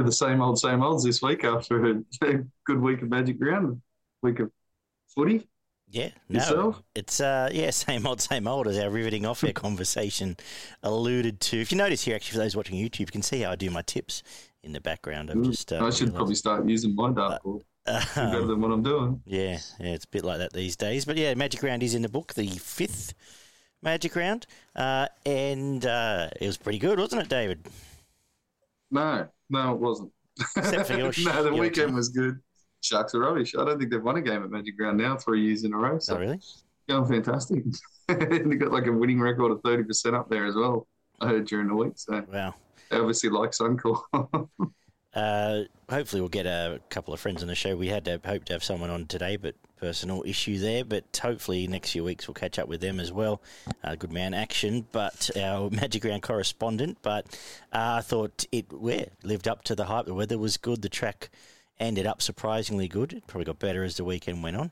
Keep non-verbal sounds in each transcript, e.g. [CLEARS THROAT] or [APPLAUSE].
of the same old, same olds this week after a, [LAUGHS] good week of Magic Round, week of footy. Yeah, no, Yourself? it's uh, yeah, [LAUGHS] same old, same old as our riveting off air conversation alluded to. If you notice here, actually, for those watching YouTube, you can see how I do my tips in the background. I've just uh, I should probably start using my dartboard. [LAUGHS] better Um, than what I'm doing. yeah, yeah, it's a bit like that these days. But yeah, Magic Round is in the book, the fifth Magic Round, uh, and uh, it was pretty good, wasn't it, David? No, no, it wasn't. Except for [LAUGHS] your no, the your weekend team. was good. Sharks are rubbish. I don't think they've won a game at Magic Ground now three years in a row. So Oh, really? going fantastic. [LAUGHS] and they got like a winning record of thirty percent up there as well. I heard during the week. So Wow. they obviously like Suncorp. [LAUGHS] Uh, hopefully, we'll get a couple of friends on the show. We had to, hope to have someone on today, but personal issue there. But hopefully, next few weeks we'll catch up with them as well. Uh, good man, action. But our [LAUGHS] Magic Round correspondent. But uh, I thought it yeah, lived up to the hype. The weather was good. The track ended up surprisingly good. It probably got better as the weekend went on.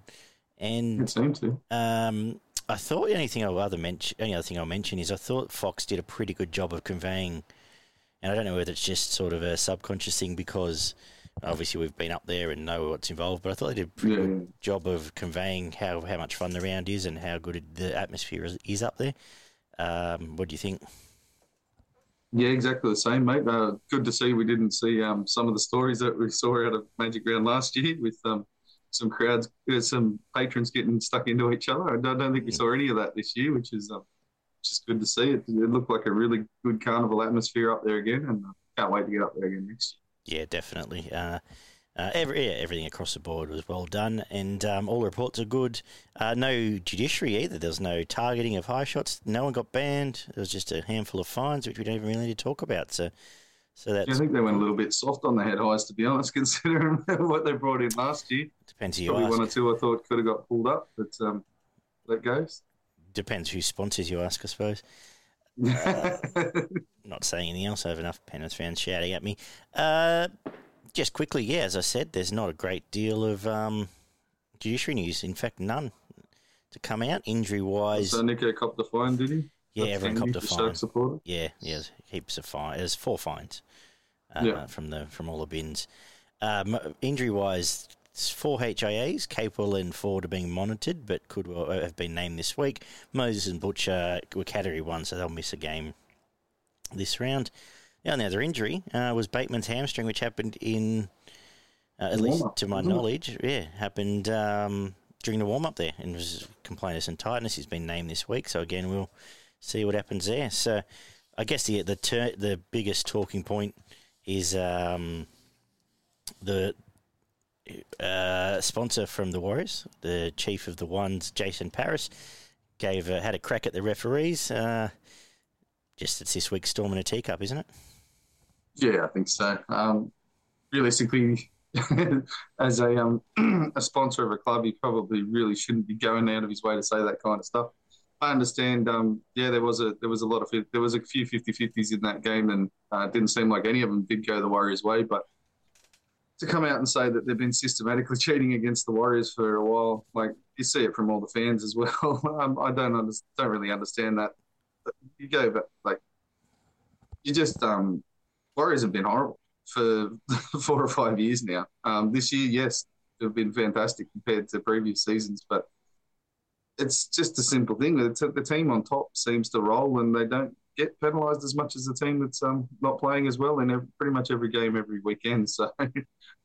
And it seemed to. um, I thought the only thing I'll other mention, only other thing I'll mention is I thought Fox did a pretty good job of conveying, and I don't know whether it's just sort of a subconscious thing because obviously we've been up there and know what's involved, but I thought they did a pretty Yeah, good job of conveying how, how much fun the round is and how good the atmosphere is, is up there. Um, what do you think? Yeah, exactly the same, mate. Uh, good to see we didn't see um, some of the stories that we saw out of Magic Round last year with um, some crowds, uh, some patrons getting stuck into each other. I don't, don't think we saw any of that this year, which is which good to see. It, it looked like a really good carnival atmosphere up there again, and uh, can't wait to get up there again next year. Yeah, definitely. Uh, uh, every, yeah, everything across the board was well done, and um, all reports are good. Uh, no judiciary either. There was no targeting of high shots. No one got banned. There was just a handful of fines, which we don't even really need to talk about. So, so year. that I think they went a little bit soft on the head highs, to be honest, [LAUGHS] considering what they brought in last year. depends who you Probably one or two I thought could have got pulled up, but um, that goes. Depends who sponsors you ask, I suppose. [LAUGHS] Not saying anything else. I have enough Penrith fans shouting at me. Uh, just quickly, yeah, as I said, there's not a great deal of um, judiciary news. In fact, none to come out injury wise. so Nico copped the fine, did he? Yeah, That's everyone copped a fine. Supporter. Yeah, yeah, heaps of fine. There's four fines uh, Yeah. from the from all the bins. Um, injury wise, four HIAs, capable and Ford are being monitored, but could well have been named this week. Moses and Butcher were category one, so they'll miss a game this round. The only other injury uh, was Bateman's hamstring, which happened in, uh, at least to my knowledge, yeah, happened um, during the warm up there, and was complainers and tightness. He's been named this week, so again we'll see what happens there. So I guess the the ter- the biggest talking point is um, the uh, sponsor from the Warriors, the chief of the ones, Jason Paris, gave uh, had a crack at the referees. Uh, just it's this week's storm in a teacup, isn't it? Yeah, I think so. Um, realistically, [LAUGHS] as a um, [CLEARS THROAT] a sponsor of a club, he probably really shouldn't be going out of his way to say that kind of stuff. I understand. Um, yeah, there was a there was a lot of there was a few 50-50s in that game, and uh, it didn't seem like any of them did go the Warriors' way. But to come out and say that they've been systematically [LAUGHS] cheating against the Warriors for a while, like you see it from all the fans as well. [LAUGHS] um, I don't under, don't really understand that. But you go, but like you just um, Warriors have been horrible for [LAUGHS] four or five years now. Um, this year, yes, they've been fantastic compared to previous seasons, but it's just a simple thing. The, the team on top seems to roll, and they don't get penalised as much as the team that's um, not playing as well in every, pretty much every game every weekend. So [LAUGHS] uh,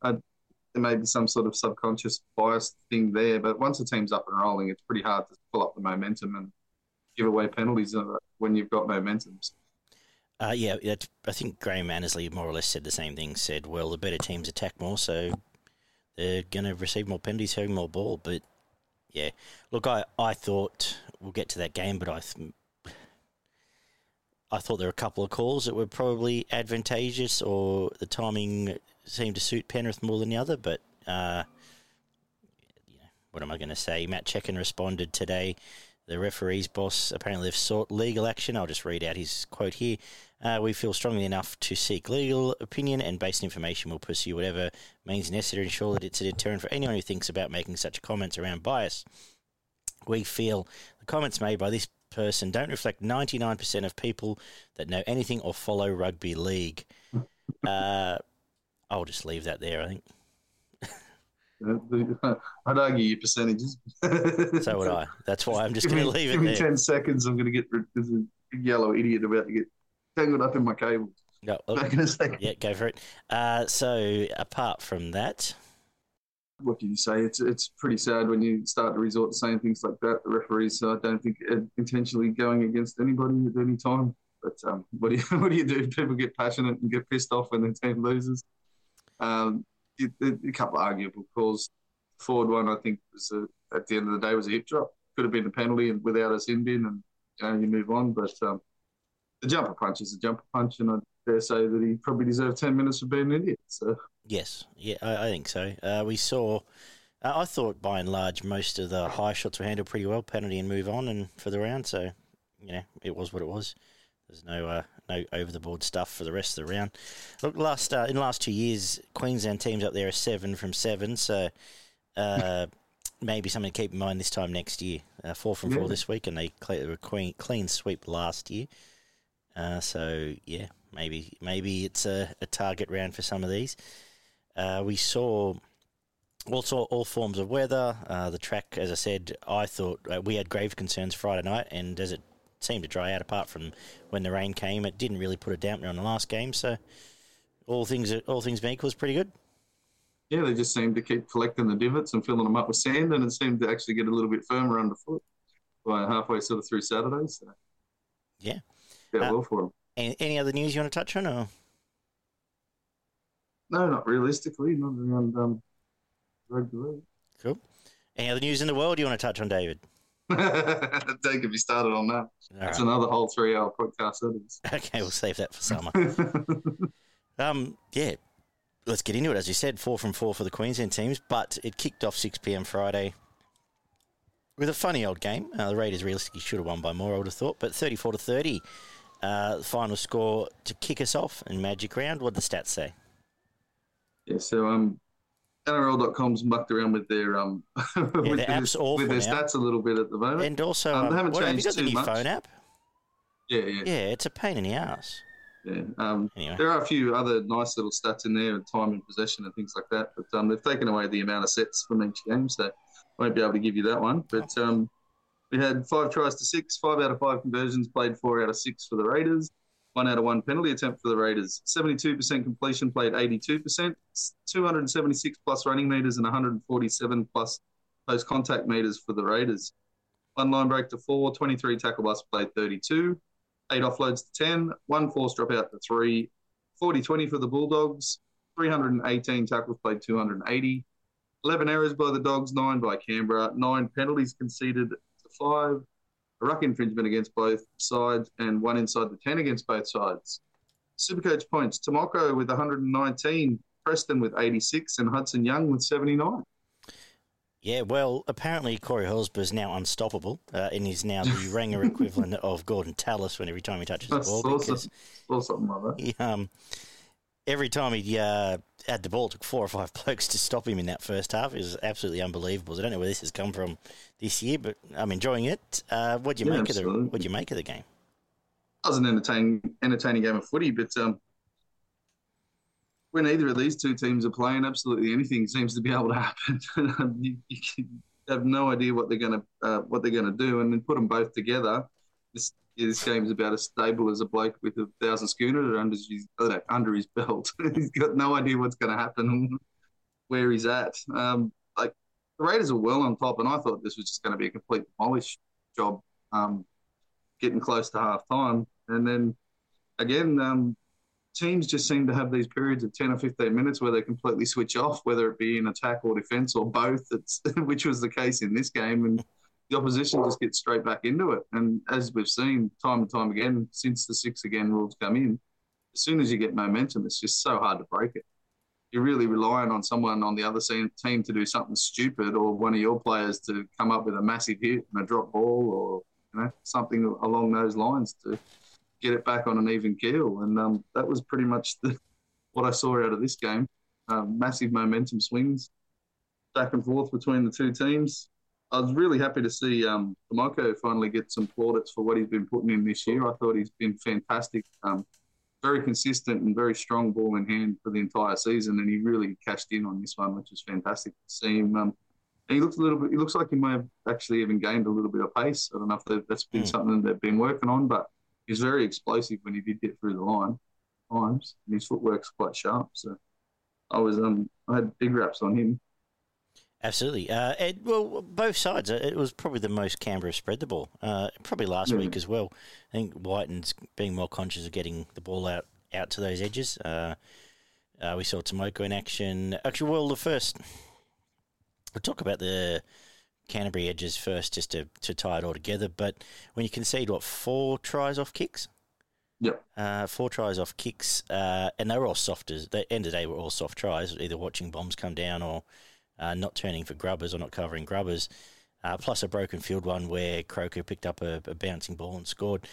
there may be some sort of subconscious bias thing there, but once a team's up and rolling, it's pretty hard to pull up the momentum and give away penalties uh, when you've got momentum. Uh, yeah, I think Graham Annesley more or less said the same thing. Said, well, the better teams attack more, so they're going to receive more penalties, having more ball. But yeah, look, I, I thought we'll get to that game, but I th- I thought there were a couple of calls that were probably advantageous, or the timing seemed to suit Penrith more than the other. But uh, you know, what am I going to say? Matt Checken responded today. The referee's boss apparently have sought legal action. I'll just read out his quote here. Uh, we feel strongly enough to seek legal opinion and based on information will pursue whatever means necessary to ensure that it's a deterrent for anyone who thinks about making such comments around bias. We feel the comments made by this person don't reflect 99% of people that know anything or follow rugby league. [LAUGHS] uh, I'll just leave that there, I think. [LAUGHS] I'd argue your percentages. so would I. That's why I'm just going to leave it give it me there. 10 seconds. I'm going to get a yellow idiot about to get tangled up in my cable. No, Back in a second. yeah, go for it. Uh, so, apart from that, What can you say? It's it's pretty sad when you start to resort to saying things like that. The referees, I don't think, intentionally going against anybody at any time. But um, what do you [LAUGHS] what do you do? People get passionate and get pissed off when their team loses. Um, it, it, a couple of arguable calls. Forward one, I think, was a, at the end of the day was a hip drop. Could have been a penalty and without a sin bin, and you, know, you move on. But um, the jumper punch is a jumper punch, and I dare say that he probably deserved ten minutes for being an idiot. So yes, yeah, I, I think so. Uh, we saw, uh, I thought by and large, most of the high shots were handled pretty well, penalty and move on, and for the round. So, you know, it was what it was. There's no uh, no over the board stuff for the rest of the round. Look, last uh, in the last two years, Queensland teams up there are seven from seven, so uh, [LAUGHS] maybe something to keep in mind this time next year. Uh, four from four Yeah. this week, and they a clean, clean sweep last year. Uh, so yeah, maybe maybe it's a, a target round for some of these. Uh, we saw also all forms of weather. Uh, the track, as I said, I thought uh, we had grave concerns Friday night, and as it seemed to dry out, apart from when the rain came, it didn't really put a dampener on the last game. So all things all things being equal, was pretty good. yeah, they just seemed to keep collecting the divots and filling them up with sand, and it seemed to actually get a little bit firmer underfoot by halfway sort of through Saturday. So Yeah. yeah, Uh, well for them. Any, any other news you want to touch on? Or No, not realistically, not around um, rugby league. cool. Any other news in the world you want to touch on, David? [LAUGHS] Don't get me started on that. All It's right. another whole three-hour podcast. That is. [LAUGHS] Okay, we'll save that for summer. [LAUGHS] Um, yeah, let's get into it. As you said, four from four for the Queensland teams, but it kicked off 6 p.m. Friday with a funny old game. Uh, the Raiders realistically should have won by more, I would have thought, but 34 to 30, uh, the final score to kick us off in Magic Round. What did the stats say? Yeah, so um, NRL.com's mucked around with their um, [LAUGHS] with, their app's with their now. stats a little bit at the moment. And also, Um, they um, haven't what, have you changed got the too new much. phone app? yeah, yeah, Yeah, it's a pain in the ass. yeah. Um, Anyway, There are a few other nice little stats in there, time in possession and things like that. But um, they've taken away the amount of sets from each game, so I won't be able to give you that one. But um, we had five tries to six, five out of five conversions, played four out of six for the Raiders, one out of one penalty attempt for the Raiders, 72% completion, played 82%, 276 plus running meters and 147 plus post contact meters for the Raiders. One line break to four, 23 tackle bust, played 32, eight offloads to 10, one force drop out to three, 40 20 for the Bulldogs, 318 tackles played 280, 11 errors by the Dogs, nine by Canberra, nine penalties conceded to five, a ruck infringement against both sides, and one inside the 10 against both sides. Supercoach points Timoko with 119, Preston with 86, and Hudson Young with 79. yeah, well, apparently Corey Horsburgh is now unstoppable uh, and is now the [LAUGHS] Ranger equivalent of Gordon Tallis when every time he touches the ball. awesome. Because like that. he, um, every time he uh, had the ball, it took four or five [LAUGHS] blokes to stop him in that first half. It was absolutely unbelievable. I don't know where this has come from this year, but I'm enjoying it. Uh, what do you Yeah, make of the. What do you make of the game? That was an entertaining, entertaining game of footy, but um, when either of these two teams are playing, absolutely anything seems to be able to happen. [LAUGHS] you, you have no idea what they're going to uh, what they're going to do, and then put them both together. This this game's about as stable as a bloke with a thousand schooners under his under his belt. [LAUGHS] he's got no idea what's going to happen, where he's at. Um, like the Raiders are well on top, and I thought this was just going to be a complete demolish job. Um, getting close to half time. And then again, um, teams just seem to have these periods of 10 or 15 minutes where they completely switch off, whether it be in attack or defence or both, [LAUGHS] which was the case in this game. And the opposition just gets straight back into it. And as we've seen time and time again, since the six again rules come in, as soon as you get momentum, it's just so hard to break it. You're really relying on someone on the other team to do something stupid or one of your players to come up with a massive hit and a drop ball or you know, something along those lines to get it back on an even keel. And um, that was pretty much the, what I saw out of this game. Um, massive momentum swings back and forth between the two teams. I was really happy to see um, Timoko finally get some plaudits for what he's been putting in this year. I thought he's been fantastic, um, very consistent and very strong ball in hand for the entire season, and he really cashed in on this one, which was fantastic to see him. Um, he looks a little bit. He looks like he may have actually even gained a little bit of pace. I don't know if that's been mm. something they've been working on, but he's very explosive when he did get through the line. Times and his footwork's quite sharp. So I was um I had big raps on him. Absolutely. Uh, it, well, both sides. Uh, it was probably the most Canberra spread the ball. Uh, probably last yeah. week as well. I think Wighton's being more conscious of getting the ball out out to those edges. Uh, uh, we saw Timoko in action. Actually, well, the first We'll talk about the Canterbury edges first, just to, to tie it all together. But when you concede, what, four tries off kicks? Yep. Uh, four tries off kicks, uh, and they were all soft as the end of the day were all soft tries, either watching bombs come down or uh, not turning for grubbers or not covering grubbers. Uh, plus a broken field one where Croker picked up a, a bouncing ball and scored.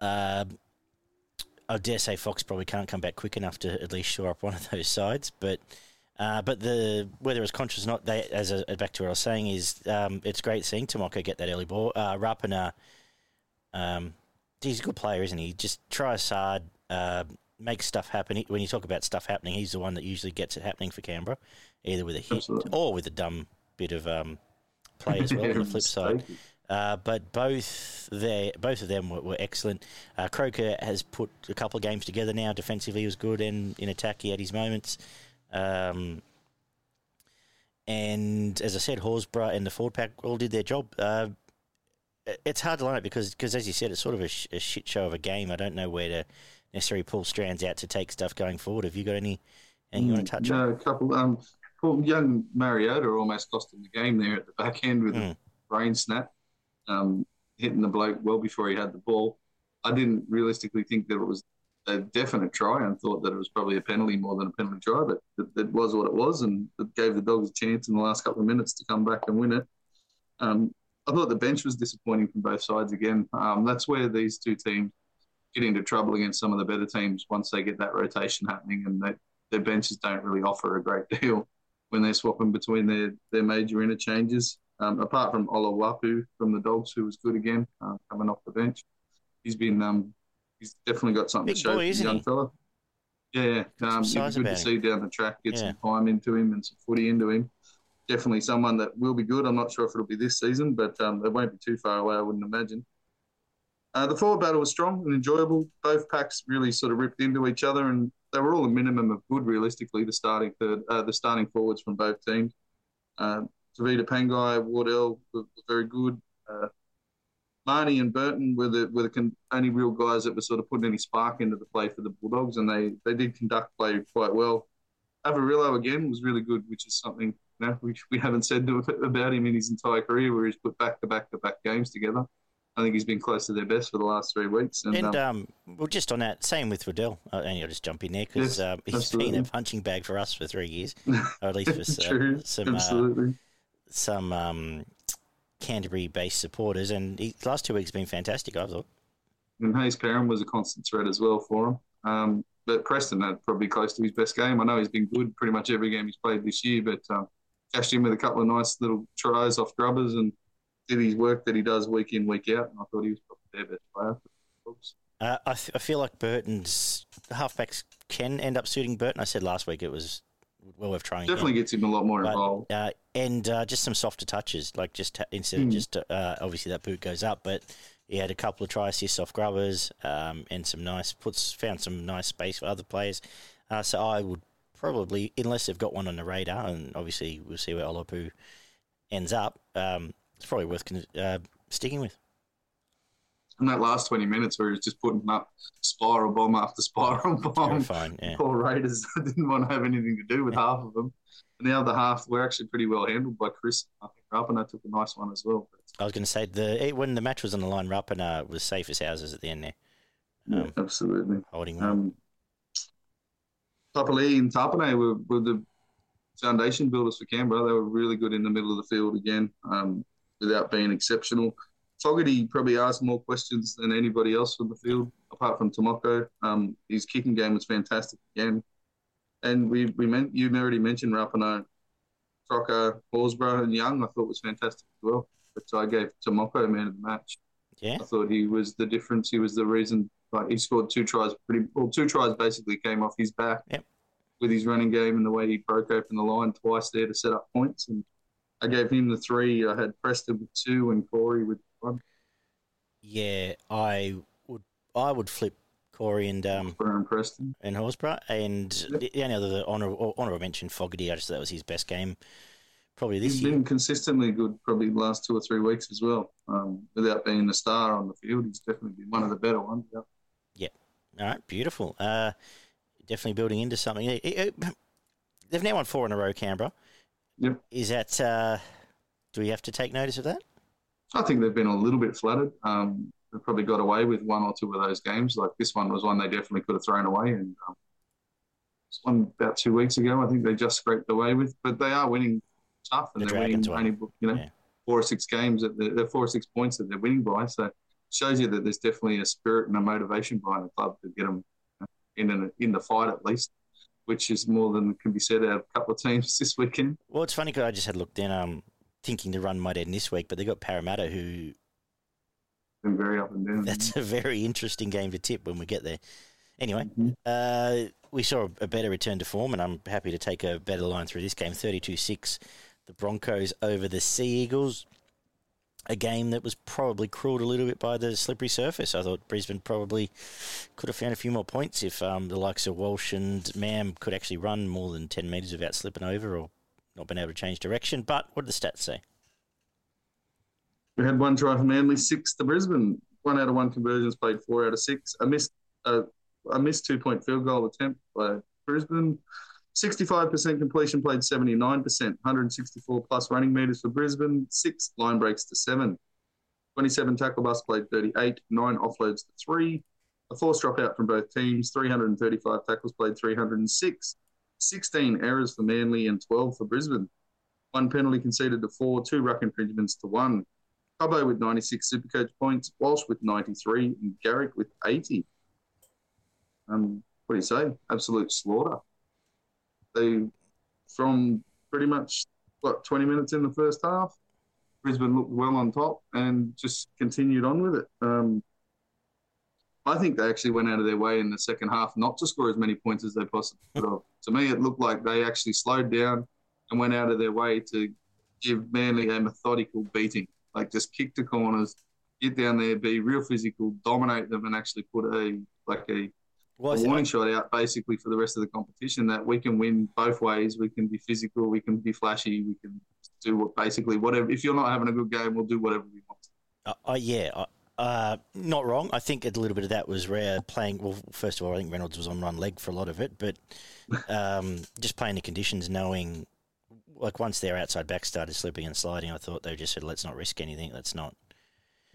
Uh, I dare say Fox probably can't come back quick enough to at least shore up one of [LAUGHS] those sides, but uh, but the whether it's conscious or not, they, as a, back to what I was saying, is um, it's great seeing Timoko get that early ball. Uh, Rapana, um, he's a good player, isn't he? he just tries hard, uh, makes stuff happen. When you talk about stuff happening, he's the one that usually gets it happening for Canberra, either with a hit Absolutely. or with a dumb bit of um, play as well on the [LAUGHS] flip side. Uh, but both they both of them were, were excellent. Uh, Croker has put a couple of games together now. Defensively, he was good, and in attack, he had his moments. Um, and as I said, Horsburgh and the Ford pack all did their job. Uh, it's hard to line it because, because as you said, it's sort of a, sh- a, shit show of a game. I don't know where to necessarily pull strands out to take stuff going forward. Have you got any anything you want to touch no, on? No, a couple. Um, young Mariota almost cost him the game there at the back end with mm. a brain snap, um, hitting the bloke well before he had the ball. I didn't realistically think that it was a definite try and thought that it was probably a penalty more than a penalty try, but it, it, was what it was, and it gave the Dogs a chance in the last couple of minutes to come back and win it. Um, I thought the bench was disappointing from both sides again. Um, that's where these two teams get into trouble against some of the better teams once they get that rotation happening, and they, their benches don't really offer a great [LAUGHS] deal when they're swapping between their, their major interchanges. Um, apart from Oloapu from the Dogs, who was good again uh, coming off the bench, he's been um, he's definitely got something Big to show boy, for the young fella. Yeah, um, it'd be good to see down the track, get yeah. some time into him and some footy into him. Definitely someone that will be good. I'm not sure if it'll be this season, but um, it won't be too far away, I wouldn't imagine. Uh, the forward battle was strong and enjoyable. Both packs really sort of ripped into each other, and they were all a minimum of good, realistically. The starting third, uh, the starting forwards from both teams. Uh, Tevita Pangai, Wardell were, were very good. Uh, Marnie and Burton were the were the only real guys that were sort of putting any spark into the play for the Bulldogs, and they they did conduct play quite well. Averillo again was really good, which is something you know, we, we haven't said [LAUGHS] about him in his entire career, where he's put back to back to back games together. I think he's been close to their best for the last three weeks. And, and um, um, well, just on that, same with Riddell. Uh, and I'll just jump in there because yes, um, [LAUGHS] he's absolutely. been a punching bag for us for three years, [LAUGHS] or at least for [LAUGHS] uh, some uh, some um, Canterbury-based supporters, and he, the last two weeks have been fantastic. I thought. And Hayes Perham was a constant threat as well for him. Um, but Preston had probably close to his best game. I know he's been good pretty much every game he's played this year, but um, cashed in with a couple of nice little tries off grubbers and did his work that he does week in, week out. And I thought he was probably their best player. Uh, I, th- I feel like Burton's halfbacks can end up suiting Burton. I said last week it was well worth trying. Definitely again. gets him a lot more but, involved. Uh, and uh, just some softer touches, like just instead mm. of hmm. just uh, obviously that boot goes up, but he had a couple of try assists off grubbers um, and some nice puts, found some nice space for other players. Uh, so I would probably, unless they've got one on the radar, and obviously we'll see where Oloapu ends up. Um, it's probably worth uh, sticking with in that last 20 minutes where he was just putting up spiral bomb after spiral [LAUGHS] bomb. Fine, yeah. Poor Raiders [LAUGHS] didn't want to have anything to do with yeah. half of them. And the other half were actually pretty well handled by Chris. I think Rapana took a nice one as well. I was going to say, the when the match was on the line, Rapana was safe as houses at the end there. Um, yeah, absolutely. Holding. Um, Tapali and Tapine were, were the foundation builders for Canberra. They were really good in the middle of the field again, um, without being exceptional. Fogarty probably asked more questions than anybody else from the field, apart from Timoko. Um, his kicking game was fantastic again. And we, we meant, you already mentioned Rapana. Croker, Horsburgh, and Young, I thought was fantastic as well. But I gave Timoko man of the match. Yeah. I thought he was the difference. He was the reason. Like he scored two tries. Pretty well, two tries basically came off his back. Yep. With his running game and the way he broke open the line twice there to set up points, and I gave him the three. I had Preston with two and Corey with one. Yeah, I would. I would flip Corey and um Brown Preston. and Horsburgh, and Yep. the only other honourable honourable mention Fogarty. I just thought that was his best game, probably this He's year. been consistently good probably the last two or three weeks as well. Um, without being a star on the field, he's definitely been one of the better ones. Yeah. All right, beautiful. Uh, definitely building into something. Eh, eh, eh, They've now won four in a row, Canberra. Yep. Is that? Uh, do we have to take notice of that? I think they've been a little bit flattered. Um, they probably got away with one or two of those games. Like this one was one they definitely could have thrown away. And um, this one about two weeks ago, I think they just scraped away with. But they are winning tough, and The they're winning Dragons won. only you know Yeah. four or six games. At the, they're four or six points that they're winning by. So it shows you that there's definitely a spirit and a motivation behind the club to get them in an, in the fight at least, which is more than can be said out of a couple of teams [LAUGHS] this weekend. Well, it's funny because I just had looked in, um, thinking the run might end this week, but they got Parramatta, who Been very up and down. that's a very interesting game to tip when we get there. Anyway, Mhm. uh, we saw a better return to form, and I'm happy to take a better line through this game. 32-6, the Broncos over the Sea Eagles. A game that was probably cruelled a little bit by the slippery surface. I thought Brisbane probably could have found a few more points if um, the likes of Walsh and Mam could actually run more than 10 metres without slipping over or not being able to change direction. But what did the stats say? We had one try for Manly, six to Brisbane. One out of one conversions played four out of six. A missed a missed two point field goal attempt by Brisbane. 65% completion played 79%, 164 plus running meters for Brisbane, six line breaks to seven. 27 tackle bus played 38, nine offloads to three. A forced dropout from both teams, 335 tackles played 306. 16 errors for Manly and 12 for Brisbane. One penalty conceded to four, two ruck infringements to one. Cobbo with 96 Supercoach points, Walsh with 93, and Garrick with 80. Um, what do you say? Absolute slaughter. They, from pretty much, what, 20 minutes in the first half, Brisbane looked well on top and just continued on with it. Um, I think they actually went out of their way in the second half not to score as many points as they possibly could. [LAUGHS] To me, it looked like they actually slowed down and went out of their way to give Manly a methodical beating. Like just kick the corners, get down there, be real physical, dominate them, and actually put a like a, Well, a warning shot out basically for the rest of the competition that we can win both ways. We can be physical, we can be flashy, we can do what basically whatever. If you're not having a good game, we'll do whatever we want. Uh, uh, yeah, uh, uh, not wrong. I think a little bit of that was rare playing. Well, first of all, I think Reynolds was on run leg for a lot of it, but [LAUGHS] um, just playing the conditions, knowing like once their outside back started slipping and sliding, I thought they just said, "Let's not risk anything. Let's not."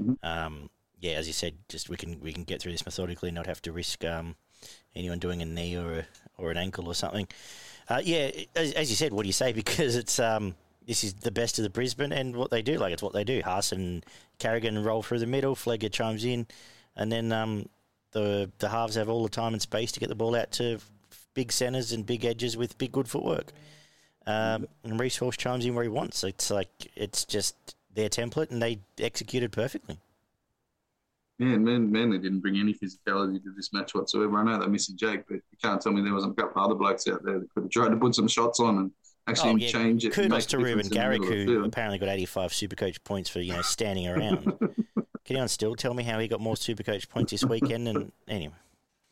Mhm. Um, yeah, as you said, just we can we can get through this methodically, and not have to risk um, anyone doing a knee or a, or an ankle or something. Uh, yeah, as, as you said, what do you say? [LAUGHS] Because it's um, this is the best of the Brisbane and what they do. Like it's what they do. Haas and Carrigan roll through the middle. Flegler chimes in, and then um, the the halves have all the time and space to get the ball out to big centres and big edges with big good footwork. Um, and Reese Horse chimes in where he wants. It's like it's just their template, and they executed perfectly. Yeah, and Man, they didn't bring any physicality to this match whatsoever. I know they're missing Jake, but you can't tell me there wasn't a couple of other blokes out there that could have tried to put some shots on and actually Oh, yeah. change it. Kudos to Reuben Garrick, middle of the who apparently got 85 Supercoach points for you know standing around. [LAUGHS] Can anyone still tell me how he got more Supercoach points this weekend? And anyway,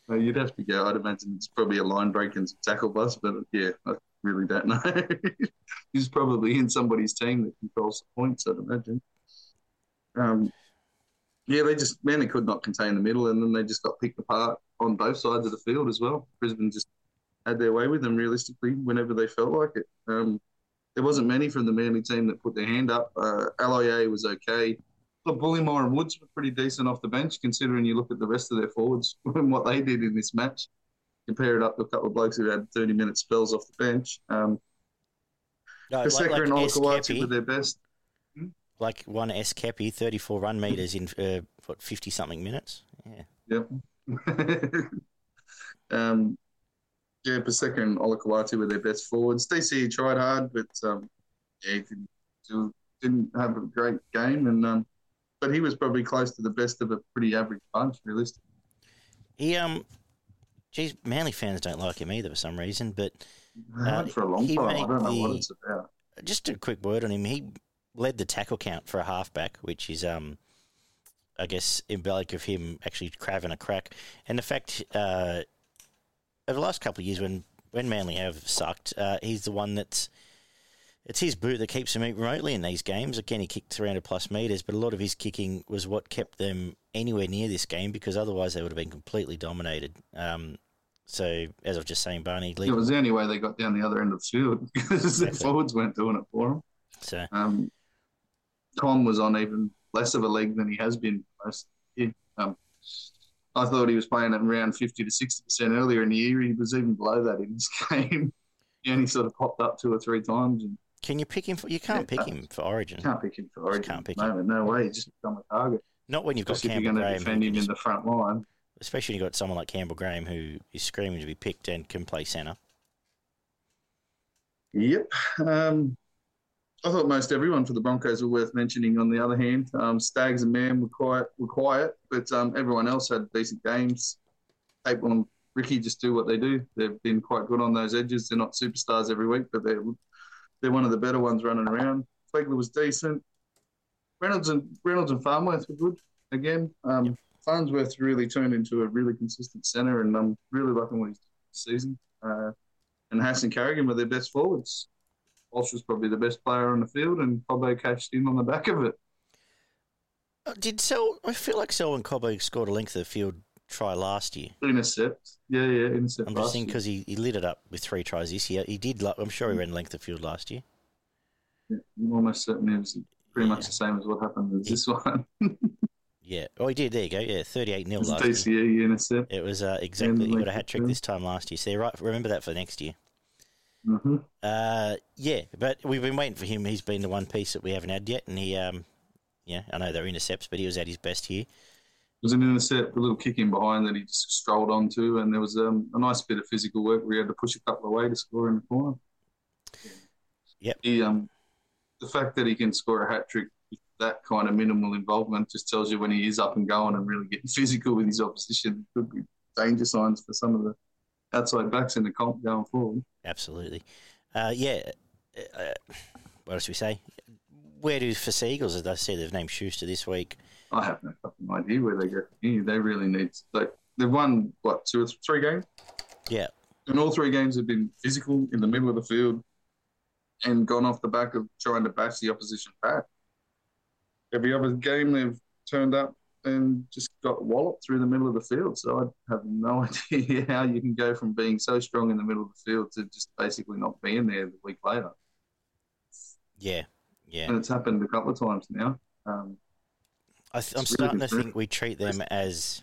Uh, you'd have to go. I'd imagine it's probably a line break and some tackle bust, but yeah, I really don't know. [LAUGHS] He's probably in somebody's team that controls the points, I'd imagine. Um, yeah, they just man, they could not contain the middle, and then they just got picked apart on both sides of the field as well. Brisbane just had their way with them realistically whenever they felt like it. Um, there wasn't many from the Manly team that put their hand up. Uh, LIA was okay. But Bullemor and Woods were pretty decent off the bench, considering you look at the rest of their forwards [LAUGHS] and what they did in this match. Compare it up to a couple of blokes who had 30 minute spells off the bench. Um, no, Paseka and S. Olakau'atu were their best. Like one S Kepi, 34 run meters in uh, what 50 something minutes. Yeah, Yep. [LAUGHS] um, yeah, Paseka and Olakau'atu were their best forwards. DC tried hard, but um, yeah, he didn't, didn't have a great game, and um, but he was probably close to the best of a pretty average bunch, realistically. He um, geez, Manly fans don't like him either for some reason. But Uh, for a long he time, I don't know what the- it's about. just a quick word on him. He led the tackle count for a halfback, which is um, I guess embellic of him actually craving a crack, and the fact uh, over the last couple of years when when Manly have sucked, uh, he's the one that's it's his boot that keeps him remotely in these games. Again, he kicked 300 plus meters, but a lot of his kicking was what kept them anywhere near this game because otherwise they would have been completely dominated. Um, so, as I was just saying, Barney, It was the only way they got down the other end of the field [LAUGHS] because the forwards weren't doing it for them. so Um, Tom was on even less of a leg than he has been most. Yeah. Um, I thought he was playing at around 50 to 60% earlier in the year. He was even below that in this [LAUGHS] game. He only sort of popped up two or three times and can you pick him? For, you can't Yeah, pick him for Origin. can't pick him for Origin. can't pick moment. No way. He's just become a target. Not when you've got Especially if Campbell you're going Graham, to defend him in the front line. especially when you've got someone like Campbell Graham who is screaming to be picked and can play centre. Yep. Um, I thought most everyone for the Broncos were worth mentioning. On the other hand, um, Stags and Mam were quiet, were quiet, but um, everyone else had decent games. Capewell and Riki just do what they do. They've been quite good on those edges. They're not superstars every week, but they're they're one of the better ones running around. Flegler was decent. Reynolds and Reynolds and Farnworth were good again. Um, Farnworth really turned into a really consistent centre, and I'm really liking what he's doing this season. Uh, and Haas and Carrigan were their best forwards. Walsh was probably the best player on the field, and Cobbo cashed in on the back of it. Uh, Did Sel? I feel like Selwyn Cobbo scored a length of the field try last year. Intercept, yeah, yeah, intercept. I'm just year. because he, he lit it up with three tries this year. He did. I'm sure he ran length of field last year. Yeah, I'm almost certain it was pretty much the same as what happened with this one. [LAUGHS] Yeah. Oh, he did. There you go. Yeah, 38 nil last year. DCE intercept. It was uh, exactly. He got a hat trick this time last year. So you're right. Remember that for next year. Hmm Uh, yeah, but we've been waiting for him. He's been the one piece that we haven't had yet, and he, um, yeah, I know they're intercepts, but he was at his best here. It was an intercept, a little kick in behind that he just strolled onto, and there was um, a nice bit of physical work where he had to push a couple away to score in the corner. Yep. He, um, the fact that he can score a hat trick with that kind of minimal involvement just tells you when he is up and going and really getting [LAUGHS] physical with his opposition. Could be danger signs for some of the outside backs in the comp going forward. Absolutely. Uh, yeah. Uh, what else we say? Where do for Sea Eagles, as I said, they've named Schuster this week. I have no fucking idea where they go. They really need like they've won what two or three games, Yeah. and all three games have been physical in the middle of the field, and gone off the back of trying to bash the opposition back. Every other game they've turned up and just got walloped through the middle of the field. So I have no [LAUGHS] idea how you can go from being so strong in the middle of the field to just basically not being there the week later. Yeah. Yeah. And it's happened a couple of times now. Um, I, I'm really starting to think we treat them as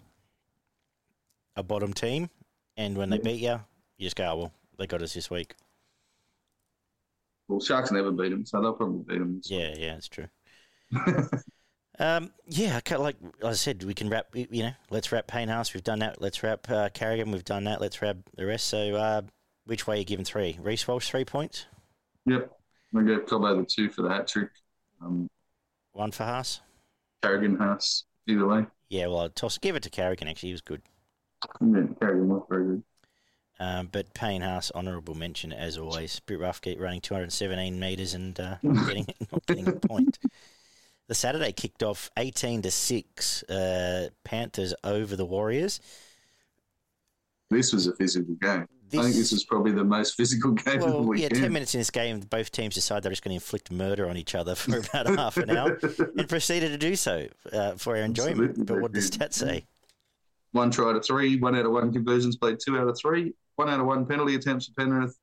a bottom team, and when they Yeah. beat you, you just go, oh, well, they got us this week. well, Sharks never beat them, so they'll probably beat them. Yeah, yeah, it's true. [LAUGHS] Um, yeah, like I said, we can wrap. You know, let's wrap Payne Haas. We've done that. Let's wrap uh, Carrigan. We've done that. Let's wrap the rest. So, uh, which way are you giving three? Reece Walsh three points, Yep. I gave Cobbo the two for the hat trick. Um, one for Haas. Carrigan Haas, either way. Yeah, well, I'd toss give it to Carrigan. Actually, he was good. Yeah, Carrigan was very good. Um, but Payne Haas, honourable mention as always. Bit rough, get running 217 metres and uh, not [LAUGHS] getting not getting a point. The Saturday kicked off 18 to six. Uh, Panthers over the Warriors. This was a physical game. I think this was probably the most physical [LAUGHS] game of the well, yeah, 10 minutes in this game, both teams decide they're just going to inflict murder on each other [LAUGHS] for about [LAUGHS] half an hour and proceeded to do so uh, for our enjoyment. Absolutely, But what does that say? one try to three, one out of one conversions played two out of three, one out of one penalty attempts for Penrith,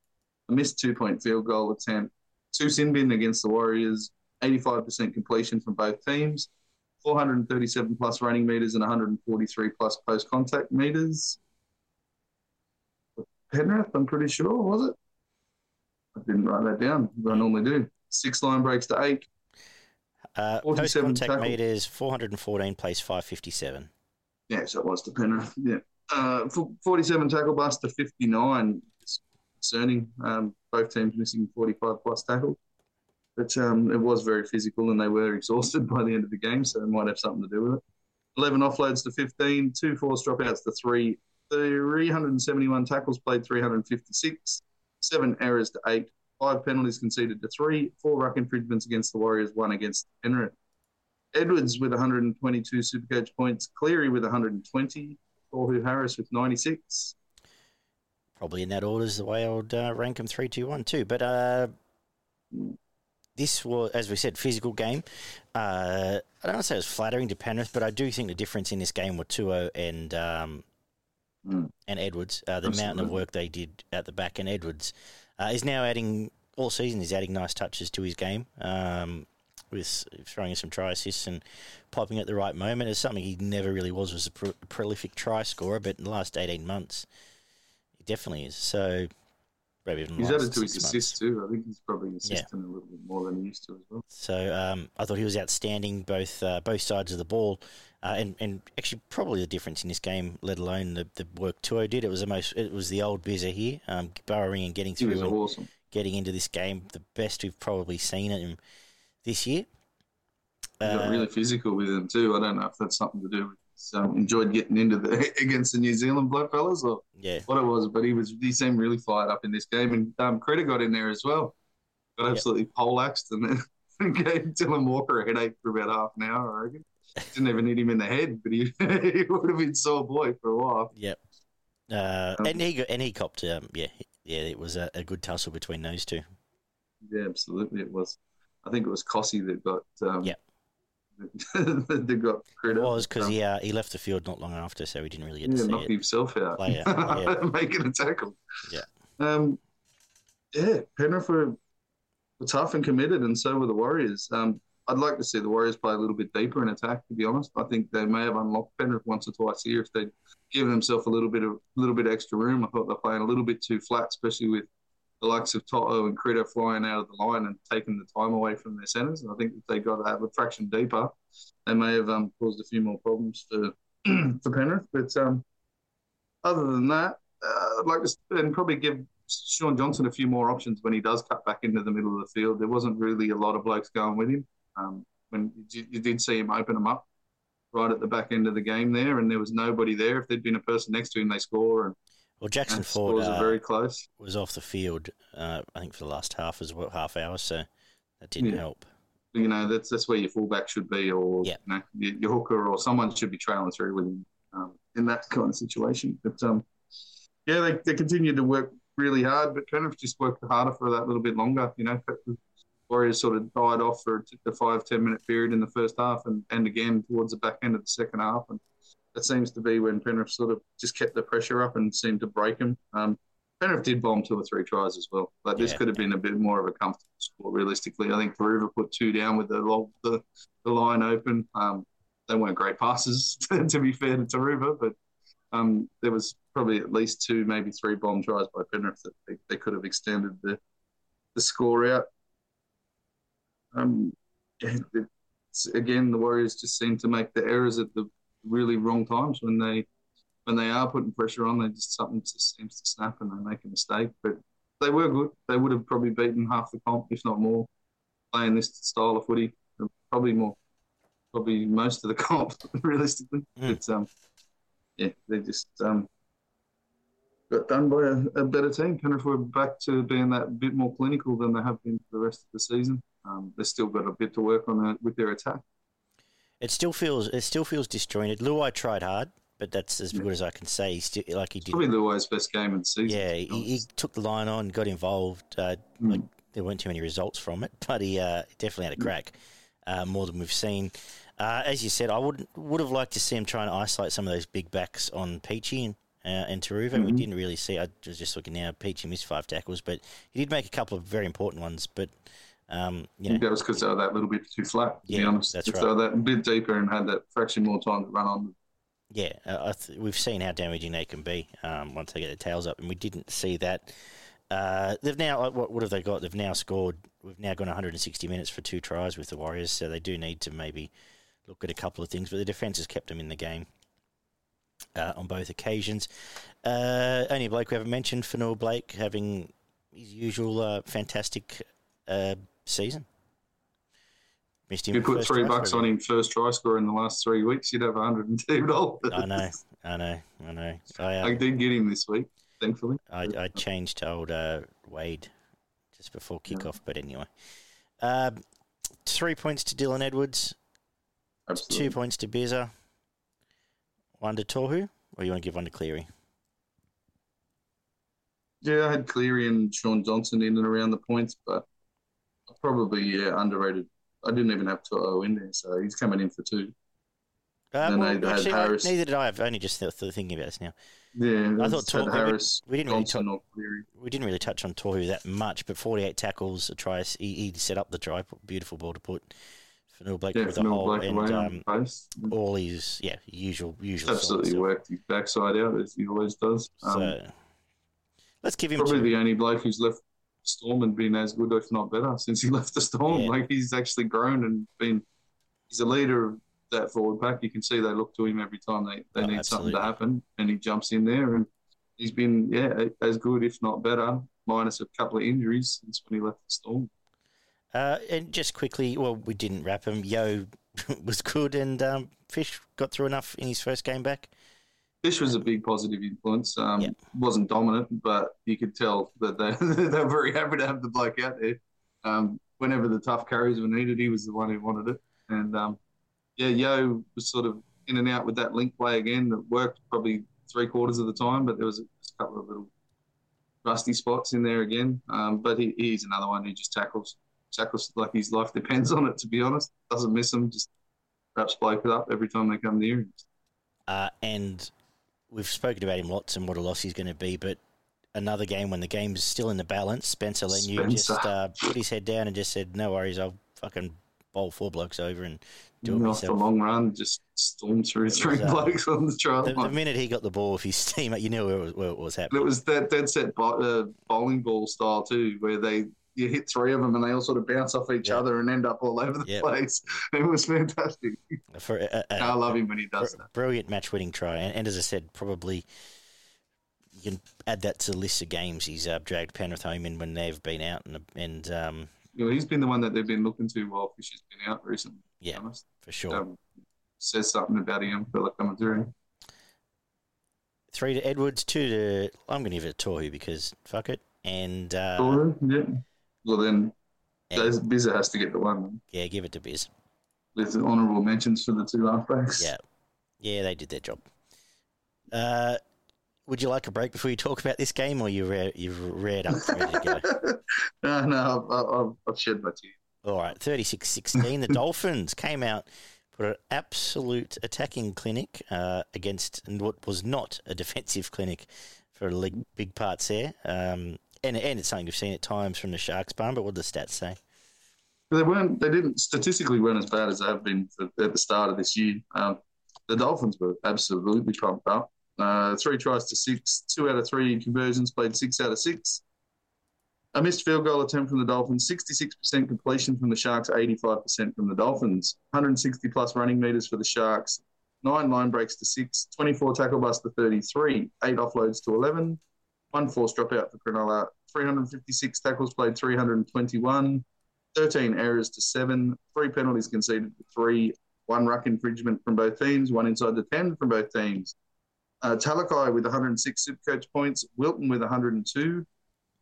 a missed two point field goal attempt, two sin bin against the Warriors, 85% completion from both teams, 437 plus running meters and 143 plus post contact meters. Penrith, I'm pretty sure, was it? I didn't write that down, but I normally do. Six line breaks to eight. Uh, 47 post contact tackle. meters 414 plays 557. Yeah, so it was to Penrith. Yeah. Uh, 47 tackle bust to 59. It's concerning. Um, both teams missing 45 plus tackles. But um, it was very physical, and they were exhausted [LAUGHS] by the end of the game, so it might have something to do with it. 11 offloads to 15, two forced dropouts to three, 371 tackles played, 356, seven errors to eight, five penalties conceded to three, four ruck infringements against the Warriors, one against Penrith. Edwards with 122 Supercoach points, Cleary with 120, Tohu Harris with 96. Probably in that order is the way I would uh, rank them 3 2 1 too. But uh, this was, as we said, physical game. Uh, I don't want to say it was flattering to Penrith, but I do think the difference in this game were To'o and um, Mm. and Edwards. Uh, the Absolutely. mountain of work they did at the back, and Edwards uh, is now adding all season. He's adding nice touches to his game. Um, with throwing in some try assists and popping at the right moment. It's something he never really was was a pro- prolific try scorer, but in the last eighteen months, he definitely is. So maybe even He's added to his months. assists too. I think he's probably assisting a little bit more than he used to as well. So um, I thought he was outstanding, both uh, both sides of the ball, uh, and and actually probably the difference in this game, let alone the, the work To'o did. It was the most. It was the old Bizzer here, um, burrowing and getting He was through and awesome. getting into this game. The best we've probably seen him this year. He got Uh, really physical with him too. I don't know if that's something to do with um, enjoyed getting into the [LAUGHS] against the New Zealand black fellas or yeah, what it was, but he was he seemed really fired up in this game, and um, Critter got in there as well. Got Yep. absolutely poleaxed and then [LAUGHS] gave [LAUGHS] Dylan Walker a headache for about half an hour. I reckon. Didn't even hit him in the head, but he, he would have been sore boy for a while. yep. Uh, Um, and he got, and he copped. Um, yeah, yeah. It was a, a good tussle between those two. Yeah, absolutely, it was. I think it was Cossey that got. Um, Yep. [LAUGHS] got It was because he uh, he left the field not long after, so he didn't really get to yeah, see knocked it. himself out, Play out, [LAUGHS] yeah. making a tackle. Yeah. Um, yeah, Penrith were, were tough and committed, and so were the Warriors. Um, I'd like to see the Warriors play a little bit deeper in attack. To be honest, I think they may have unlocked Penrith once or twice here if they'd given themselves a little bit of little bit extra room. I thought they're playing a little bit too flat, especially with the likes of Toto and Critter flying out of the line and taking the time away from their centres. And I think if they got to have a fraction deeper, they may have um, caused a few more problems for [CLEARS THROAT] for Penrith. But um, other than that, uh, I'd like to and probably give Shaun Johnson a few more options when he does cut back into the middle of the field. There wasn't really a lot of blokes going with him. Um, when you, you did see him open them up right at the back end of the game there, and there was nobody there. If there'd been a person next to him, they score, and, Well, Jackson and Ford uh, very close. was off the field. Uh, I think for the last half as well, half hour, so that didn't Yeah. help. You know, that's that's where your fullback should be, or Yeah. you know, your, your hooker, or someone should be trailing through with him um, in that kind of situation. But um, yeah, they, they continued to work really hard, but Penrith just worked harder for that little bit longer. You know, Warriors sort of died off for a five ten minute period in the first half, and, and again towards the back end of the second half, and that seems to be when Penrith sort of just kept the pressure up and seemed to break them. Um, Penrith did bomb two or three tries as well. Like this Yeah. could have been a bit more of a comfortable score, realistically. I think Turuva put two down with the the, the line open. Um, they weren't great passes, [LAUGHS] to be fair to Turuva, but um, there was probably at least two, maybe three bomb tries by Penrith that they, they could have extended the the score out. Um, it's, again, the Warriors just seem to make the errors at the really wrong times when they when they are putting pressure on. They just something just seems to snap and they make a mistake. But they were good. They would have probably beaten half the comp, if not more, playing this style of footy. Probably more, probably most of the [LAUGHS] comp, realistically. Mm. But um, yeah, they just um, got done by a, a better team. Penrith were back to being that bit more clinical than they have been for the rest of the season. Um, they've still got a bit to work on uh, with their attack. It still feels it still feels disjointed. Luai tried hard, but that's as good as I can say. He still like he did. Probably Luai's best game of the season. Yeah, he, he took the line on, got involved. Uh, Mm. like there weren't too many results from it, [LAUGHS] but he uh, definitely had a crack, uh, more than we've seen. Uh, as you said, I would would have liked to see him trying to isolate some of those big backs on Peachy and, uh, and Turuva. We Mhm. didn't really see. I was just looking now. Peachy missed five tackles, but he did make a couple of very important ones. But um, you know, that was because they were that little bit too flat, to be Yeah, honest. that's if right. they were that bit deeper and had that fraction more time to run on. yeah, uh, I th- we've seen how damaging they can be um, once they get their tails up, and we didn't see that. Uh, they've now what, what have they got? They've now scored. We've now gone 160 minutes for two tries with the Warriors, so they do need to maybe look at a couple of things. But the defence has kept them in the game uh, on both occasions. Uh, only bloke we haven't mentioned, Fonua Blake, having his usual uh, fantastic uh, season. missed him. You put three bucks on him first try scorer in the last three weeks, you'd have 102 dollars. I know, I know, I know. I, uh, I did get him this week, thankfully. I, I changed to old uh, Wade just before kickoff, but anyway. Um, three points to Dylan Edwards, Absolutely. two points to Beza, one to Tohu, or you want to give one to Cleary? Yeah, I had Cleary and Shaun Johnson in and around the points, but probably yeah underrated. I didn't even have To'o in there, so he's coming in for two. Uh, well, they- actually, I- neither did I. I've only just th- thinking about this now. Yeah, I thought Tor- Harris, We didn't really Johnson, talk, or Cleary. we didn't really touch on Tohu that much, but 48 tackles, a try. He, he set up the try. Beautiful ball to put for Neil Blake Yeah, with the Phil hole, Blake and um, all his yeah usual usual. Absolutely worked his backside out as he always does. Um, So let's give him probably two. the only bloke who's left Storm and been as good, if not better, since he [LAUGHS] left the Storm. Yeah. Like he's actually grown and been. He's a leader of that forward pack. You can see they look to him every time they, they Oh, need absolutely. something to happen, and he jumps in there and he's been yeah as good, if not better, minus a couple of injuries since when he left the Storm. Uh, and just quickly, well, we didn't wrap him. Yeo [LAUGHS] was good, and um, Fish got through enough in his first game back. Fish was a big positive influence. Um, Yeah. wasn't dominant, but you could tell that they [LAUGHS] they're very happy to have the bloke out there. Um, whenever the tough carries were needed, he was the one who wanted it. And um, yeah, Yeo was sort of in and out with that link play again. That worked probably three quarters of the time, but there was a, a couple of little rusty spots in there again. Um, but he, he's another one who just tackles tackles like his life depends on it. To be honest, doesn't miss him. Just wraps bloke it up every time they come near him. Uh, and we've spoken about him lots and what a loss he's going to be, but another game when the game's still in the balance, Spencer Leniu just uh, put his head down and just said, "No worries, I'll fucking bowl four blokes over and do it off the myself." long run, just stormed through three was, uh, blokes on the trial The, the minute he got the ball with his [LAUGHS] teammate, you knew where it was, where it was happening. it was that dead set bo- uh, bowling ball style too, where they you hit three of them and they all sort of bounce off each Yeah. other and end up all over the Yeah. place. [LAUGHS] It was fantastic. For a, a, I love him when he does Br- that. brilliant match winning try. And, and as I said, probably you can add that to the list of games he's uh, dragged Penrith home in when they've been out. And, and um, know, he's been the one that they've been looking to while Fish has been out recently. Yeah. for sure. Um, says something about a young fella coming through. Three to Edwards, two to. I'm going to give it to Tohu because fuck it. And, uh, Story, yeah. Well, then those Bizza has to get the one. yeah, give it to Biz. With honourable mentions for the two halfbacks. Yeah. Yeah, they did their job. Uh, would you like a break before you talk about this game, or you re- you've reared up ready to go? [LAUGHS] no, no, I've, I've, I've shed my tears. All right, 36 16. The [LAUGHS] Dolphins came out, put an absolute attacking clinic uh, against what was not a defensive clinic for big parts there. Um, and, and it's something we've seen at times from the Sharks barn, but what do the stats say? They weren't. They didn't statistically weren't as bad as they have been at the start of this year. Um, the Dolphins were absolutely pumped up. Uh, three tries to six, two out of three conversions, played six out of six. A missed field goal attempt from the Dolphins, 66% completion from the Sharks, 85% from the Dolphins. 160 plus running meters for the Sharks, nine line breaks to six, 24 tackle busts to 33, eight offloads to 11, one force dropout for Cronulla, 356 tackles played, 321. 13 errors to seven, three penalties conceded to three, one ruck infringement from both teams, one inside the 10 from both teams. Uh, Talakai with 106 Supercoach points, Wilton with 102,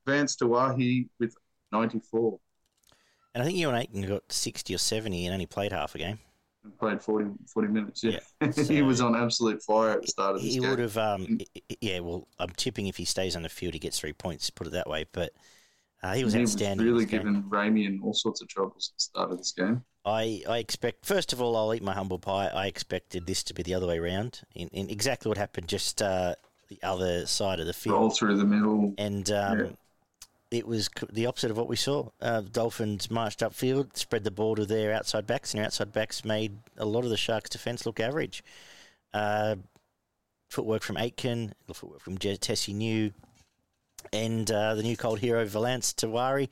Valynce Te Whare with 94. And I think you and Aiken got 60 or 70 and only played half a game. And Played 40, 40 minutes, yeah. Yeah, [LAUGHS] he was on absolute fire at the start of this game. He game. would have, um, i- yeah, well, I'm tipping if he stays on the field, he gets three points, put it that way. But uh, he was he outstanding. was really giving Ramien all sorts of troubles at the start of this game. I, I expect, first of all, I'll eat my humble pie. I expected this to be the other way around, in, in exactly what happened just uh, the other side of the field, Roll through the middle. And um, Yeah. It was the opposite of what we saw. Uh, Dolphins marched upfield, spread the ball to their outside backs, and their outside backs made a lot of the Sharks' defence look average. Uh, footwork from Aitken, footwork from Tesi Niu, and uh, the new cold hero Valynce Te Whare,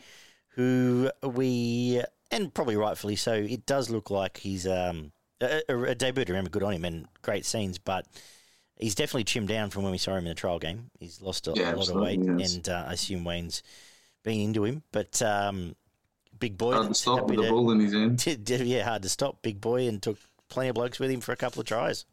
who we and probably rightfully so. It does look like he's um, a, a, a debut. Remember, good on him and great scenes, but he's definitely trimmed down from when we saw him in the trial game. He's lost a, Yeah, a lot of weight, yes. and uh, I assume Wayne's been into him. But um, big boy. Hard to stop with the to- ball in his hand. [LAUGHS] did- did- yeah, hard to stop. Big boy and took plenty of blokes with him for a couple of tries.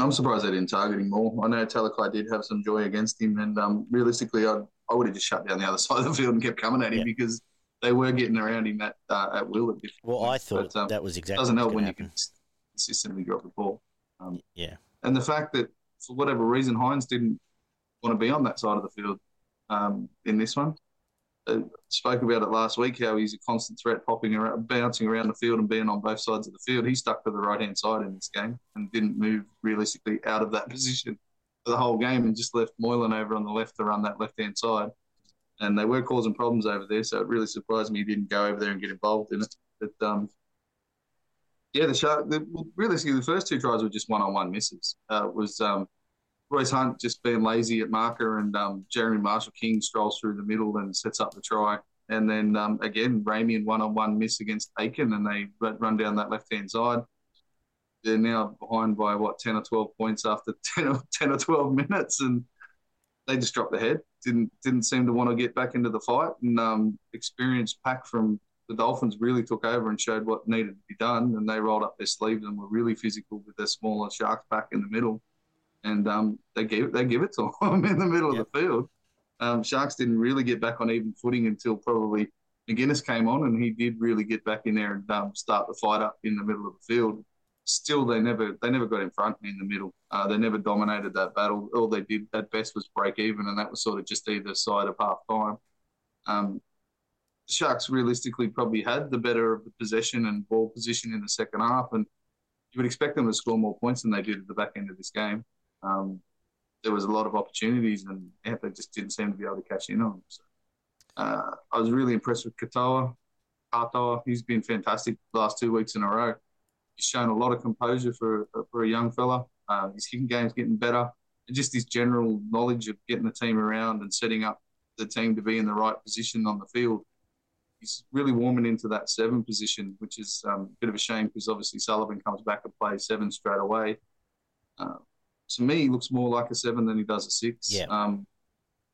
I'm surprised they didn't target him more. I know Talakai did have some joy against him, and um, realistically, I I would have just shut down the other [LAUGHS] side of the field and kept coming at him Yeah. because they were getting around him at uh, at will at different Well, I thought But, um, that was exactly doesn't help when gonna you can consistently drop the ball. Um, Yeah, and the fact that for whatever reason Hynes didn't want to be on that side of the field um, in this one. Uh, spoke about it last week how he's a constant threat, popping around, bouncing around the field and being on both sides of the field. He stuck to the right hand side in this game and didn't move realistically out of that [LAUGHS] position for the whole game and just left Moylan over on the left to run that left hand side. And they were causing problems over there, so it really surprised me he didn't go over there and get involved in it. But um, yeah, the shark. The, realistically, the first two tries were just one-on-one misses. Uh, was um, Royce Hunt just being lazy at marker, and um, Jeremy Marshall King strolls through the middle and sets up the try. And then um, again, Ramien one-on-one miss against Aitken, and they run down that left-hand side. They're now behind by what ten or twelve points after [LAUGHS] 10 or, 10 or twelve minutes, and they just dropped the head. Didn't didn't seem to want to get back into the fight, and um, experienced pack from the Dolphins really took over and showed what needed to be done, and they rolled up their sleeves and were really physical with their smaller Sharks back in the middle, and um, they gave they give it to [LAUGHS] them in the middle Yep. of the field. Um, Sharks didn't really get back on even footing until probably McInnes came on, and he did really get back in there and um, start the fight up in the middle of the field. Still, they never they never got in front in the middle. Uh, they never dominated that battle. All they did at best was break even, and that was sort of just either side of half time. Um, Sharks realistically probably had the better of the possession and ball position in the second half, and you would expect them to score more points than they did at the back end of this game. Um, there was a lot of opportunities, and they just didn't seem to be able to catch in on them. So, uh, I was really impressed with Katoa. Katoa, he's been fantastic the last two weeks in a row. He's shown a lot of composure for for a young fella. Uh, his kicking game's getting better, and just his general knowledge of getting the team around and setting up the team to be in the right position on the field he's really warming into that seven position, which is um, a bit of a shame because obviously Sullivan comes back and plays seven straight away. Uh, to me, he looks more like a seven than he does a six. Yeah. Um,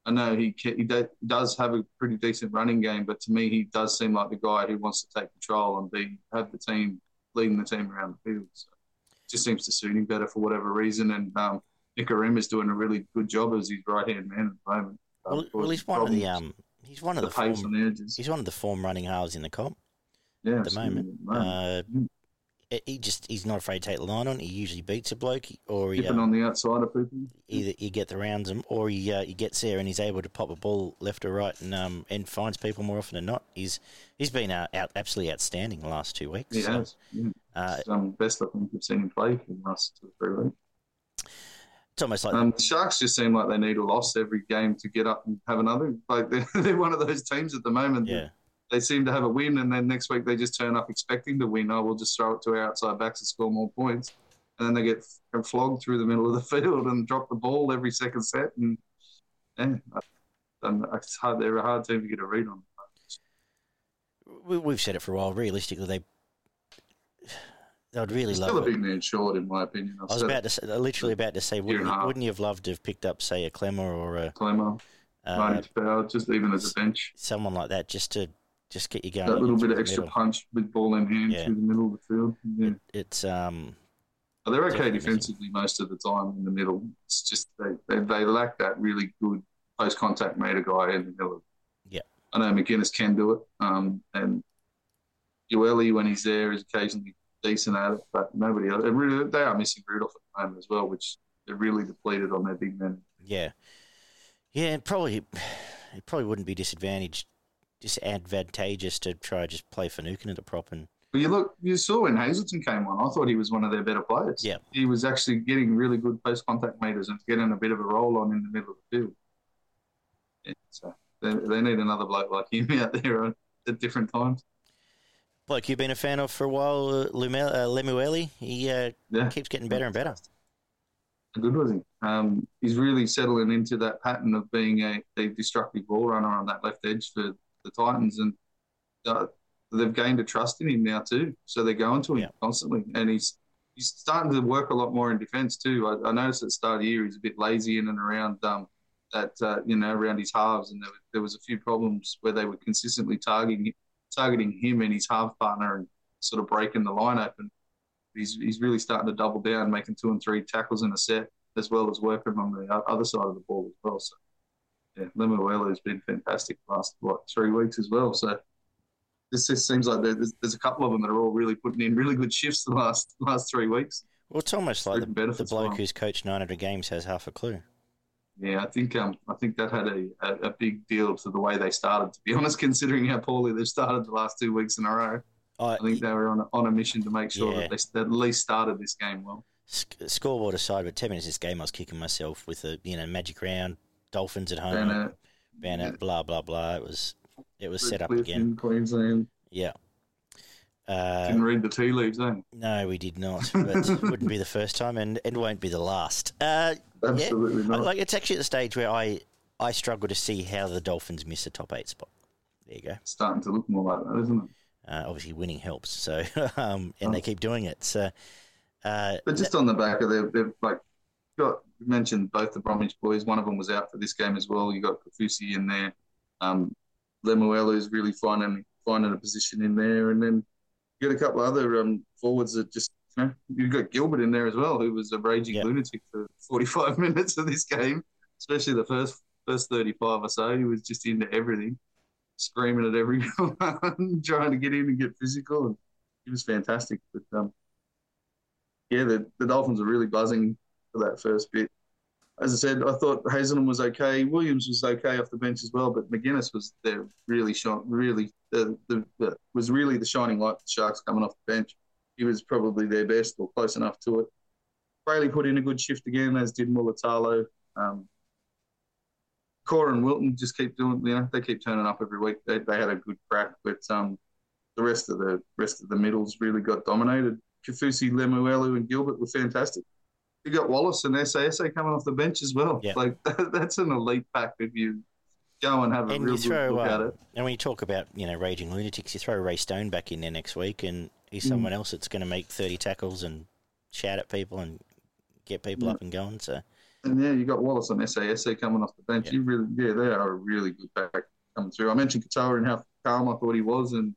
I know he he do- does have a pretty decent running game, but to me, he does seem like the guy who wants to take control and be have the team leading the team around the field. So it just seems to suit him better for whatever reason. And um, is doing a really good job as his right hand man at the moment. well, Um, well, he's one of the um, he's one of the the form, on the edges. he's one of the form running halves in the comp. Yeah, at the moment. Uh, Mm. He- just he's not afraid to take the line on. He usually beats a bloke, or he, uh, on the outside of people. either he get the rounds him, or he uh, he gets there and he's able to pop a ball left or right and um and finds people more often than not. He's he's been uh, out absolutely outstanding the last two weeks. He So, has. Yeah. Uh, It's, um, best I think I've seen him play for the last two or three weeks. it's almost like Um, the Sharks just seem like they need a loss every game to get up and have another. Like [LAUGHS] they're, they're one of those teams at the moment. that yeah. They seem to have a win, and then next week they just turn up expecting to win. Oh, we'll just throw it to our outside backs and score more points, and then they get flogged through the middle of the [LAUGHS] field and drop the ball every second set. And yeah, and it's hard. They're a hard team to get a read on. We, we've said it for a while. Realistically, they they would really Still love. Still a big man short, in my opinion. I've I was about to say, literally about to say, wouldn't you, wouldn't you have loved to have picked up, say, a Klemmer or a. Klemmer, uh, just even as a bench. someone like that, just to just get you going? that little bit of extra middle? punch with ball in hand Yeah. through the middle of the field. Yeah. It's um But they're okay Definitely missing. defensively most of the time in the middle. It's just they, they, they lack that really good post contact meter guy in the middle. Yeah. I know McInnes can do it. Um, and Ueli, when he's there, is occasionally decent at it, but nobody else. They, really, they are missing Rudolf at the moment as well, which they're really depleted on their big men. yeah yeah probably [SIGHS] it probably wouldn't be disadvantaged disadvantageous to try just play Finucane at the prop and But you look, you saw when Hazelton came on. I thought he was one of their better players. Yeah. he was actually getting really good post contact meters and getting a bit of a roll on in the middle of the field. Yeah, so they, they need another bloke like him [LAUGHS] out there at, at different times. bloke you've been a fan of for a while, uh, Lumel- uh, Lemueli. He uh, Yeah, keeps getting better and better. How good was he? Um, he's really settling into that pattern of being a, a destructive ball runner on that left edge for the Titans, and uh, they've gained a trust in him now too. So they're going to him Yeah. constantly, and he's he's starting to work a lot more in defence too. I, I noticed at the start of the year he's a bit lazy in and around um, that uh, you know around his halves, and there, there was a few problems where they were consistently targeting targeting him and his half partner and sort of breaking the line open. He's he's really starting to double down, making two and three tackles in a set, as well as working on the other side of the ball as well. So yeah, Lemuelu has been fantastic the last what three weeks as well. So this just seems like there's, there's a couple of them that are all really putting in really good shifts the last [LAUGHS] last three weeks. Well, it's almost like the, the bloke who's coached 900 games has half a clue. Yeah, I think um, I think that had a, a, a, big deal to the way they started. To be [LAUGHS] honest, considering how poorly they've started the last two weeks in a row, I think they were on a, on a mission to make sure yeah. that they at least started this game well. Scoreboard aside, but ten minutes this game, I was kicking myself with a you know magic round, Dolphins at home, Bennett, Bennett yeah. blah blah blah. It was it was set up again. Queensland. Yeah. Uh, Didn't read the tea leaves, eh? No, we did not. [LAUGHS] But it wouldn't be the first time, and it won't be the last. Uh, Absolutely yeah, not. Like it's actually at the stage where I I struggle to see how the Dolphins miss a top eight spot. There you go. It's starting to look more like that, isn't it? Uh, obviously, winning helps. So, [LAUGHS] um, and oh. they keep doing it. So, uh, but just on the back of their, they've like got mentioned both the Bromwich boys. One of them was out for this game as well. You got Kaufusi in there. Um, Lemuelu is really finding finding a position in there, and then you got a couple other um, forwards that just you know, you've got Gilbert in there as well, who was a raging yep. lunatic for 45 [LAUGHS] minutes of this game, especially the first first 35 or so. He was just into everything, screaming at everyone, [LAUGHS] trying to get in and get physical, and he was fantastic. But um, yeah, the, the Dolphins are really buzzing for that first bit. As I said, I thought Hazelton was okay. Williams was okay off the bench as well, but McInnes was there really shot, really the, the, the, was really the shining light for the Sharks coming off the bench. He was probably their best or close enough to it. Brailey put in a good shift again, as did Mulitalo. Um, Cora and Wilton just keep doing, you know, they keep turning up every week. They, they had a good crack, but um, the rest of the rest of the middles really got dominated. Kaufusi, Lemuelu, and Gilbert were fantastic. You got Wallace and SASA coming off the bench as well. Yeah. Like [LAUGHS] that's an elite pack if you go and have a and real throw, good look uh, at it. And when you talk about you know raging lunatics, you throw Ray Stone back in there next week, and he's mm. someone else that's going to make thirty tackles and shout at people and get people yeah. up and going. So. And yeah, you got Wallace and SASA coming off the bench. Yeah. You really, yeah, they are a really good pack coming through. I mentioned Katoa and how calm I thought he was, and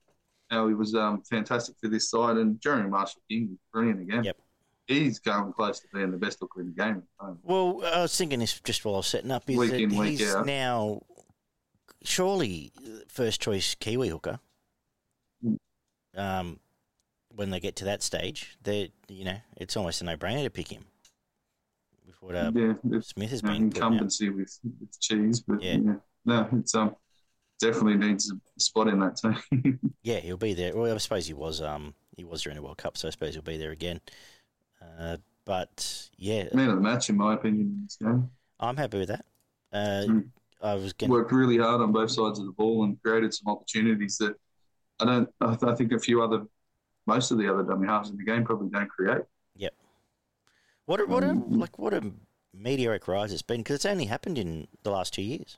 how he was um, fantastic for this side. And Jeremy Marshall King, brilliant again. Yep he's going close to being the best hooker in the game. Well, I was thinking this just while I was setting up is week that in, he's out. now surely first choice Kiwi hooker. Mm. Um, when they get to that stage, they you know it's almost a no brainer to pick him. With what uh, yeah, Smith has been incumbency with, with cheese, but yeah. yeah. no, it's um definitely needs a spot in that team. [LAUGHS] yeah, he'll be there. Well, I suppose he was um he was during the World Cup, so I suppose he'll be there again. Uh, but yeah, man of the match in my opinion in this game. I'm happy with that. Uh, mm. I was getting... worked really hard on both sides of the ball and created some opportunities that I don't. I think a few other, most of the other dummy halves in the game probably don't create. Yep. What a, what a um, like what a meteoric rise it's been because it's only happened in the last two years.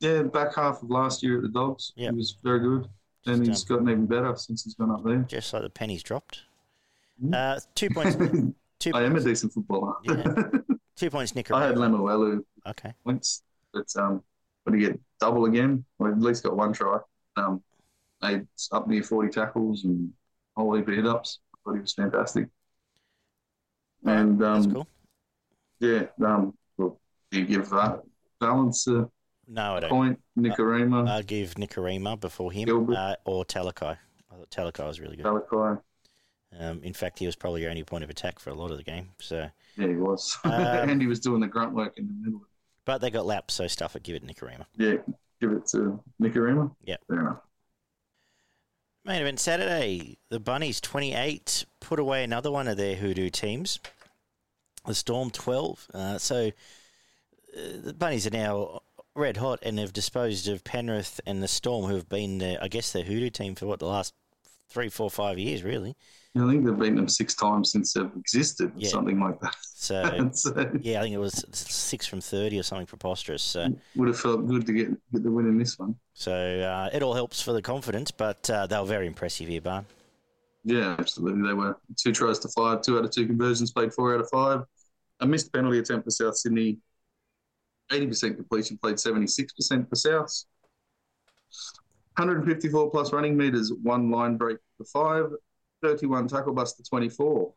Yeah, back half of last year at the Dogs, yep. he was very good, and he's um, gotten even better since he's gone up there. Just like the pennies dropped. Mm. Uh, two points. [LAUGHS] Two I am a decent footballer. yeah. [LAUGHS] Two points, Nick. I had Lemuelu. Okay. Points, but um, but he get double again. Well, at least got one try. Um, made up near forty tackles and a whole heap of hit ups. I thought he was fantastic. And um, That's cool. Yeah. Um, well, do you give that balance a no, I don't. point? Nikorima. I'll give Nikorima before him uh, or Talakai. I thought Talakai was really good. Talakai. Um, in fact, he was probably your only point of attack for a lot of the game. So yeah, he was, [LAUGHS] um, and he was doing the grunt work in the middle. But they got laps, so stuff it. Give it Nikorima. Yeah, give it to Nikorima. Yeah, fair enough. Main event Saturday. The Bunnies twenty eight put away another one of their hoodoo teams. The Storm twelve. Uh, so uh, the Bunnies are now red hot and have disposed of Penrith and the Storm, who have been, I guess, their hoodoo team for what the last three, four, five years, really. I think they've beaten them six times since they've existed, yeah. something like that. So, [LAUGHS] so, yeah, I think it was six from thirty or something preposterous. So would have felt good to get get the win in this one. So uh, it all helps for the confidence, but uh, they were very impressive here, Barn. Yeah, absolutely. They were two tries to five, two out of two conversions, played four out of five. A missed penalty attempt for South Sydney. Eighty percent completion, played seventy six percent for South. 154 plus running meters, one line break to five, 31 tackle bust to 24,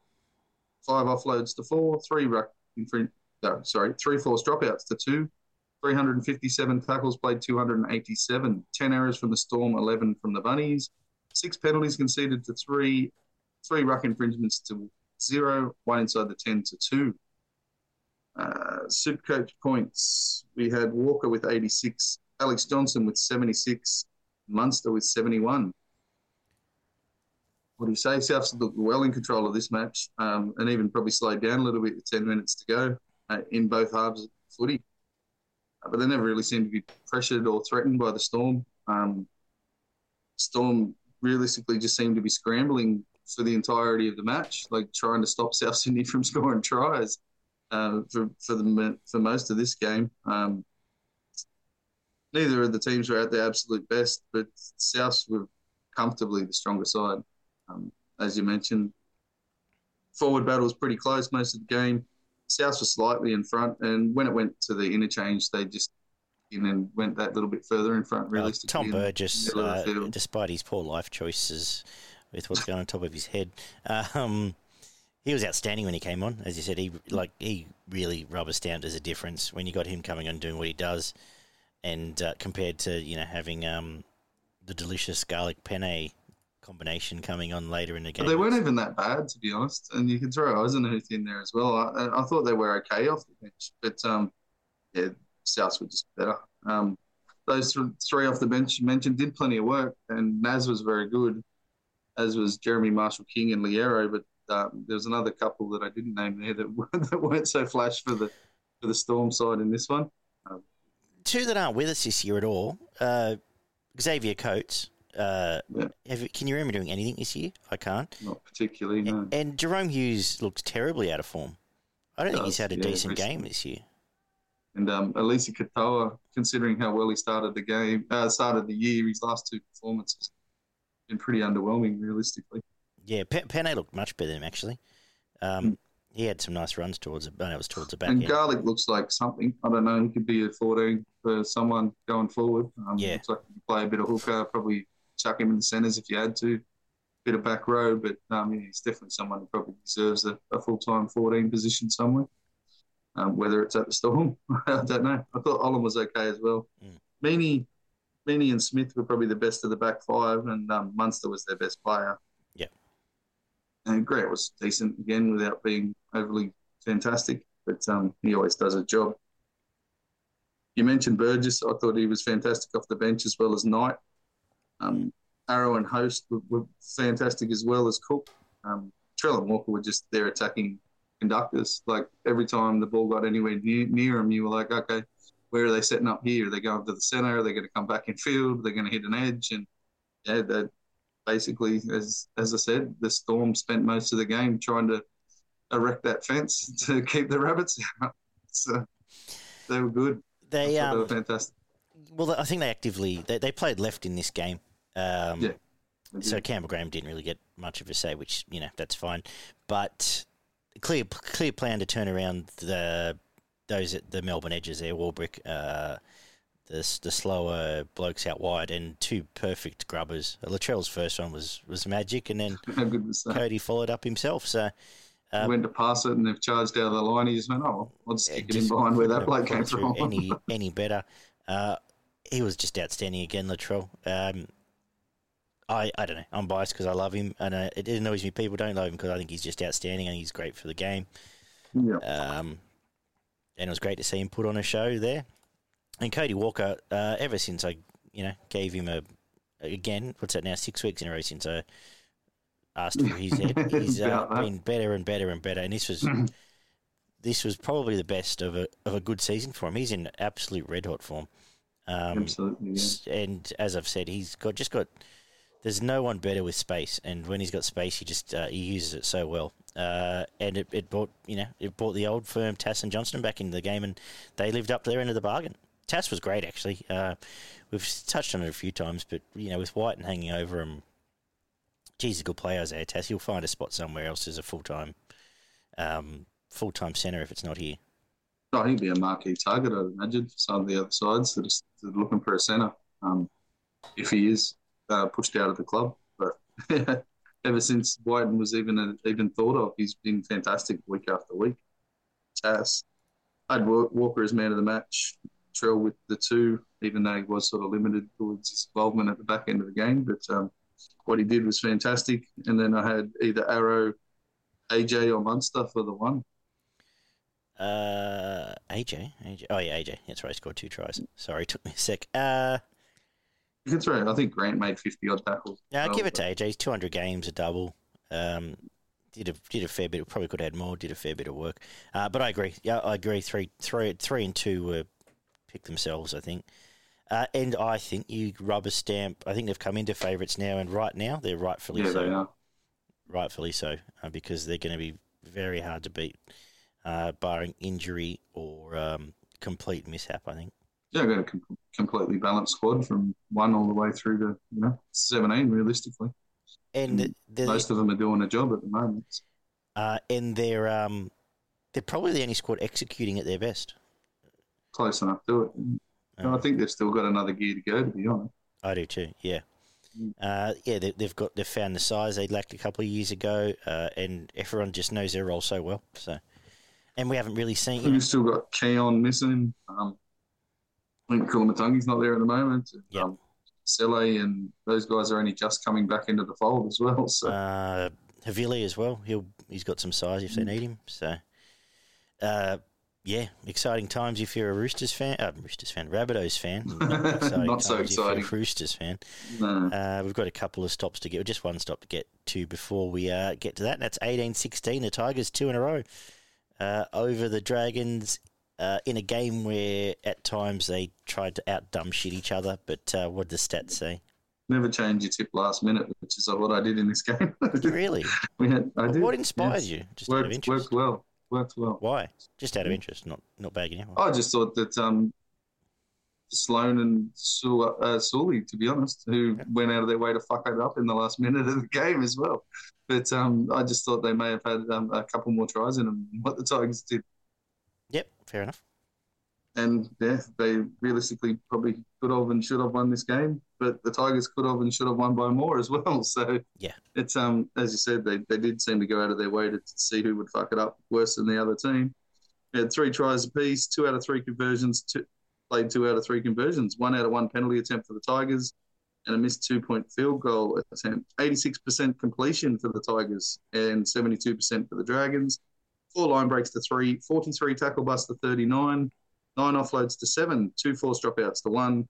five offloads to four, three ruck. No, sorry, three forced dropouts to two, 357 tackles played, 287, 10 errors from the Storm, 11 from the Bunnies, six penalties conceded to three, three ruck infringements to zero, one inside the 10 to two. Uh, Super Coach points, we had Walker with 86, Alex Johnson with 76, Munster with 71. What do you say? Souths looked well in control of this match um, and even probably slowed down a little bit with 10 minutes to go uh, in both halves of footy. Uh, but they never really seemed to be pressured or threatened by the Storm. Um, Storm realistically just seemed to be scrambling for the entirety of the match, like trying to stop South Sydney [LAUGHS] from scoring tries uh, for for the for most of this game. Um, neither of the teams were at their absolute best, but Souths were comfortably the stronger side. Um, as you mentioned, forward battle was pretty close most of the game. Souths were slightly in front, and when it went to the interchange, they just in and went that little bit further in front. Realistically, uh, Tom Burgess, uh, despite his poor life choices with what's going on top of his head, [LAUGHS] um, he was outstanding when he came on. As you said, he like he really rubber stamped as a difference when you got him coming on doing what he does and uh, compared to you know having um, the delicious garlic penne combination coming on later in the game. But they weren't even that bad, to be honest. And you can throw Eisenhuth in there as well. I, I, thought they were okay off the bench, but um, yeah, Souths were just better. Um, those three off the bench you mentioned did plenty of work, and Naz was very good, as was Jeremy Marshall King and Loiero. But um, there was another couple that I didn't name there that, [LAUGHS] that weren't so flash for the for the Storm side in this one. Um, two that aren't with us this year at all. Uh, Xavier Coates. Uh, yeah. you, can you remember doing anything this year? I can't. Not particularly, no. And, and Jahrome Hughes looks terribly out of form. I don't think he's had a yeah, decent recently. game this year. And um, Eliesa Katoa, considering how well he started the game, uh, started the year, his last two performances been pretty underwhelming, realistically. Yeah, P- Penne looked much better than him actually. Um, mm he had some nice runs towards it, but it was towards the back. And end. Garlick looks like something. I don't know. He could be a 14 for someone going forward. Um, yeah. Looks like he could play a bit of hooker, probably chuck him in the centres if you had to. Bit of back row, but um, yeah, he's definitely someone who probably deserves a, a full time 14 position somewhere. Um, whether it's at the Storm, [LAUGHS] I don't know. I thought Olam was okay as well. Mm. Meaney, Meaney and Smith were probably the best of the back five, and um, Munster was their best player. And Grant was decent again without being overly fantastic, but um, he always does a job. You mentioned Burgess. I thought he was fantastic off the bench as well as Knight. Um, Arrow and Host were, were, fantastic as well as Cook. Um, Trell and Walker were just their attacking conductors. Like every time the ball got anywhere near, near them, you were like, okay, where are they setting up here? Are they going to the centre? Are they going to come back in field? They're they going to hit an edge? And yeah, basically, as as I said, the Storm spent most of the game trying to erect that fence [LAUGHS] to keep the rabbits out. So they were good. They, um, they were fantastic. Well, I think they actively they, they played left in this game. Um, yeah. So Campbell Graham didn't really get much of a say, which you know that's fine. But clear clear plan to turn around the those at the Melbourne edges there, Warbrick, uh, the the slower blokes out wide, and two perfect grubbers. Latrell's first one was was magic, and then [LAUGHS] Cody followed up himself. So um, went to pass it and they've charged out of the line. He just went, oh, I'll just stick it in behind where that bloke came from. any [LAUGHS] any better? Uh, he was just outstanding again, Latrell. Um, I, I don't know. I'm biased because I love him, and uh, it annoys me people don't love him because I think he's just outstanding and he's great for the game. Yeah. Um, and it was great to see him put on a show there. And Cody Walker, uh, ever since I, you know, gave him a again, what's that now? Six weeks in a row since I asked for his head. He's uh, been better and better and better, and this was this was probably the best of a of a good season for him. He's in absolute red hot form. Um, Absolutely, yeah. And as I've said, he's got just got. There's no one better with space, and when he's got space, he just uh, he uses it so well. Uh, and it, it brought you know it brought the old firm Tass and Johnston back into the game, and they lived up to their end of the bargain. Tass was great actually. Uh, we've touched on it a few times, but you know with Wighton hanging over him he's a good player, Isaiah Tass. He'll find a spot somewhere else as a full time um, full time centre if it's not here. I think he'd be a marquee target, I'd imagine, for some of the other sides that are, looking for a centre. Um, if he is uh, pushed out of the club. But [LAUGHS] ever since Wighton was even even thought of, he's been fantastic week after week. Tass, I'd Walker as man of the match. Trell with the two, even though he was sort of limited towards his involvement at the back end of the game. But um, what he did was fantastic. And then I had either Arrow, AJ, or Munster for the one. Uh, AJ, AJ. Oh yeah, AJ. That's right. He scored two tries. Sorry, [LAUGHS] took me a sec. Uh, can throw. I think Grant made fifty odd tackles. Yeah, I'll give it to AJ. He's two hundred games, a double. Um, did a did a fair bit. Probably could have had more. Did a fair bit of work. Uh, but I agree. Yeah, I agree. Three, three, three, and two were picked themselves. I think. Uh, and I think you rubber stamp. I think they've come into favourites now, and right now they're rightfully yeah, so. They. Rightfully so, uh, because they're going to be very hard to beat, uh, barring injury or um, complete mishap. I think. Yeah, got a com- completely balanced squad from one all the way through to you know seventeen, realistically. And most of them are doing a job at the moment. Uh, and they're um, they're probably the only squad executing at their best. Close enough to it. I think they've still got another gear to go. To be honest, I do too. Yeah, mm. uh, yeah. They, have got they've found the size they lacked a couple of years ago, uh, and everyone just knows their role so well. So, and we haven't really seen. We've still got Keon missing. Um, I think Koloamatangi's not there at the moment. Yeah. Um, Sele and those guys are only just coming back into the fold as well. So uh, Havili as well. He'll he's got some size if they mm. need him. So. Uh, yeah, exciting times if you're a Roosters fan. Uh, Roosters fan, Rabbitohs fan. [LAUGHS] Not, [LAUGHS] Not so exciting. Roosters fan. No. Uh, we've got a couple of stops to get, just one stop to get to before we uh, get to that. And that's 18-16. The Tigers two in a row uh, over the Dragons uh, in a game where at times they tried to out dumb shit each other. But uh, what did the stats say? Never change your tip last minute, which is what I did in this game. [LAUGHS] really? we had, I did. What inspired yes. you? Just worked, worked well worked well. Why? Just out of interest, not not bagging you. I just thought that um, Sloan and Sul- uh, Sully, to be honest, who okay. went out of their way to fuck it up in the last minute of the game as well. But um, I just thought they may have had um, a couple more tries in them what the Tigers did. Yep, fair enough and yeah, they realistically probably could have and should have won this game, but the Tigers could have and should have won by more as well. [LAUGHS] So yeah, it's um as you said, they, they did seem to go out of their way to, see who would fuck it up worse than the other team. They had three tries apiece, two out of three conversions, two, played two out of three conversions, one out of one penalty attempt for the Tigers, and a missed two point field goal attempt. 86% completion for the Tigers and 72% for the Dragons. Four line breaks to three, 43 tackle bust to 39 nine offloads to seven, two force dropouts to one,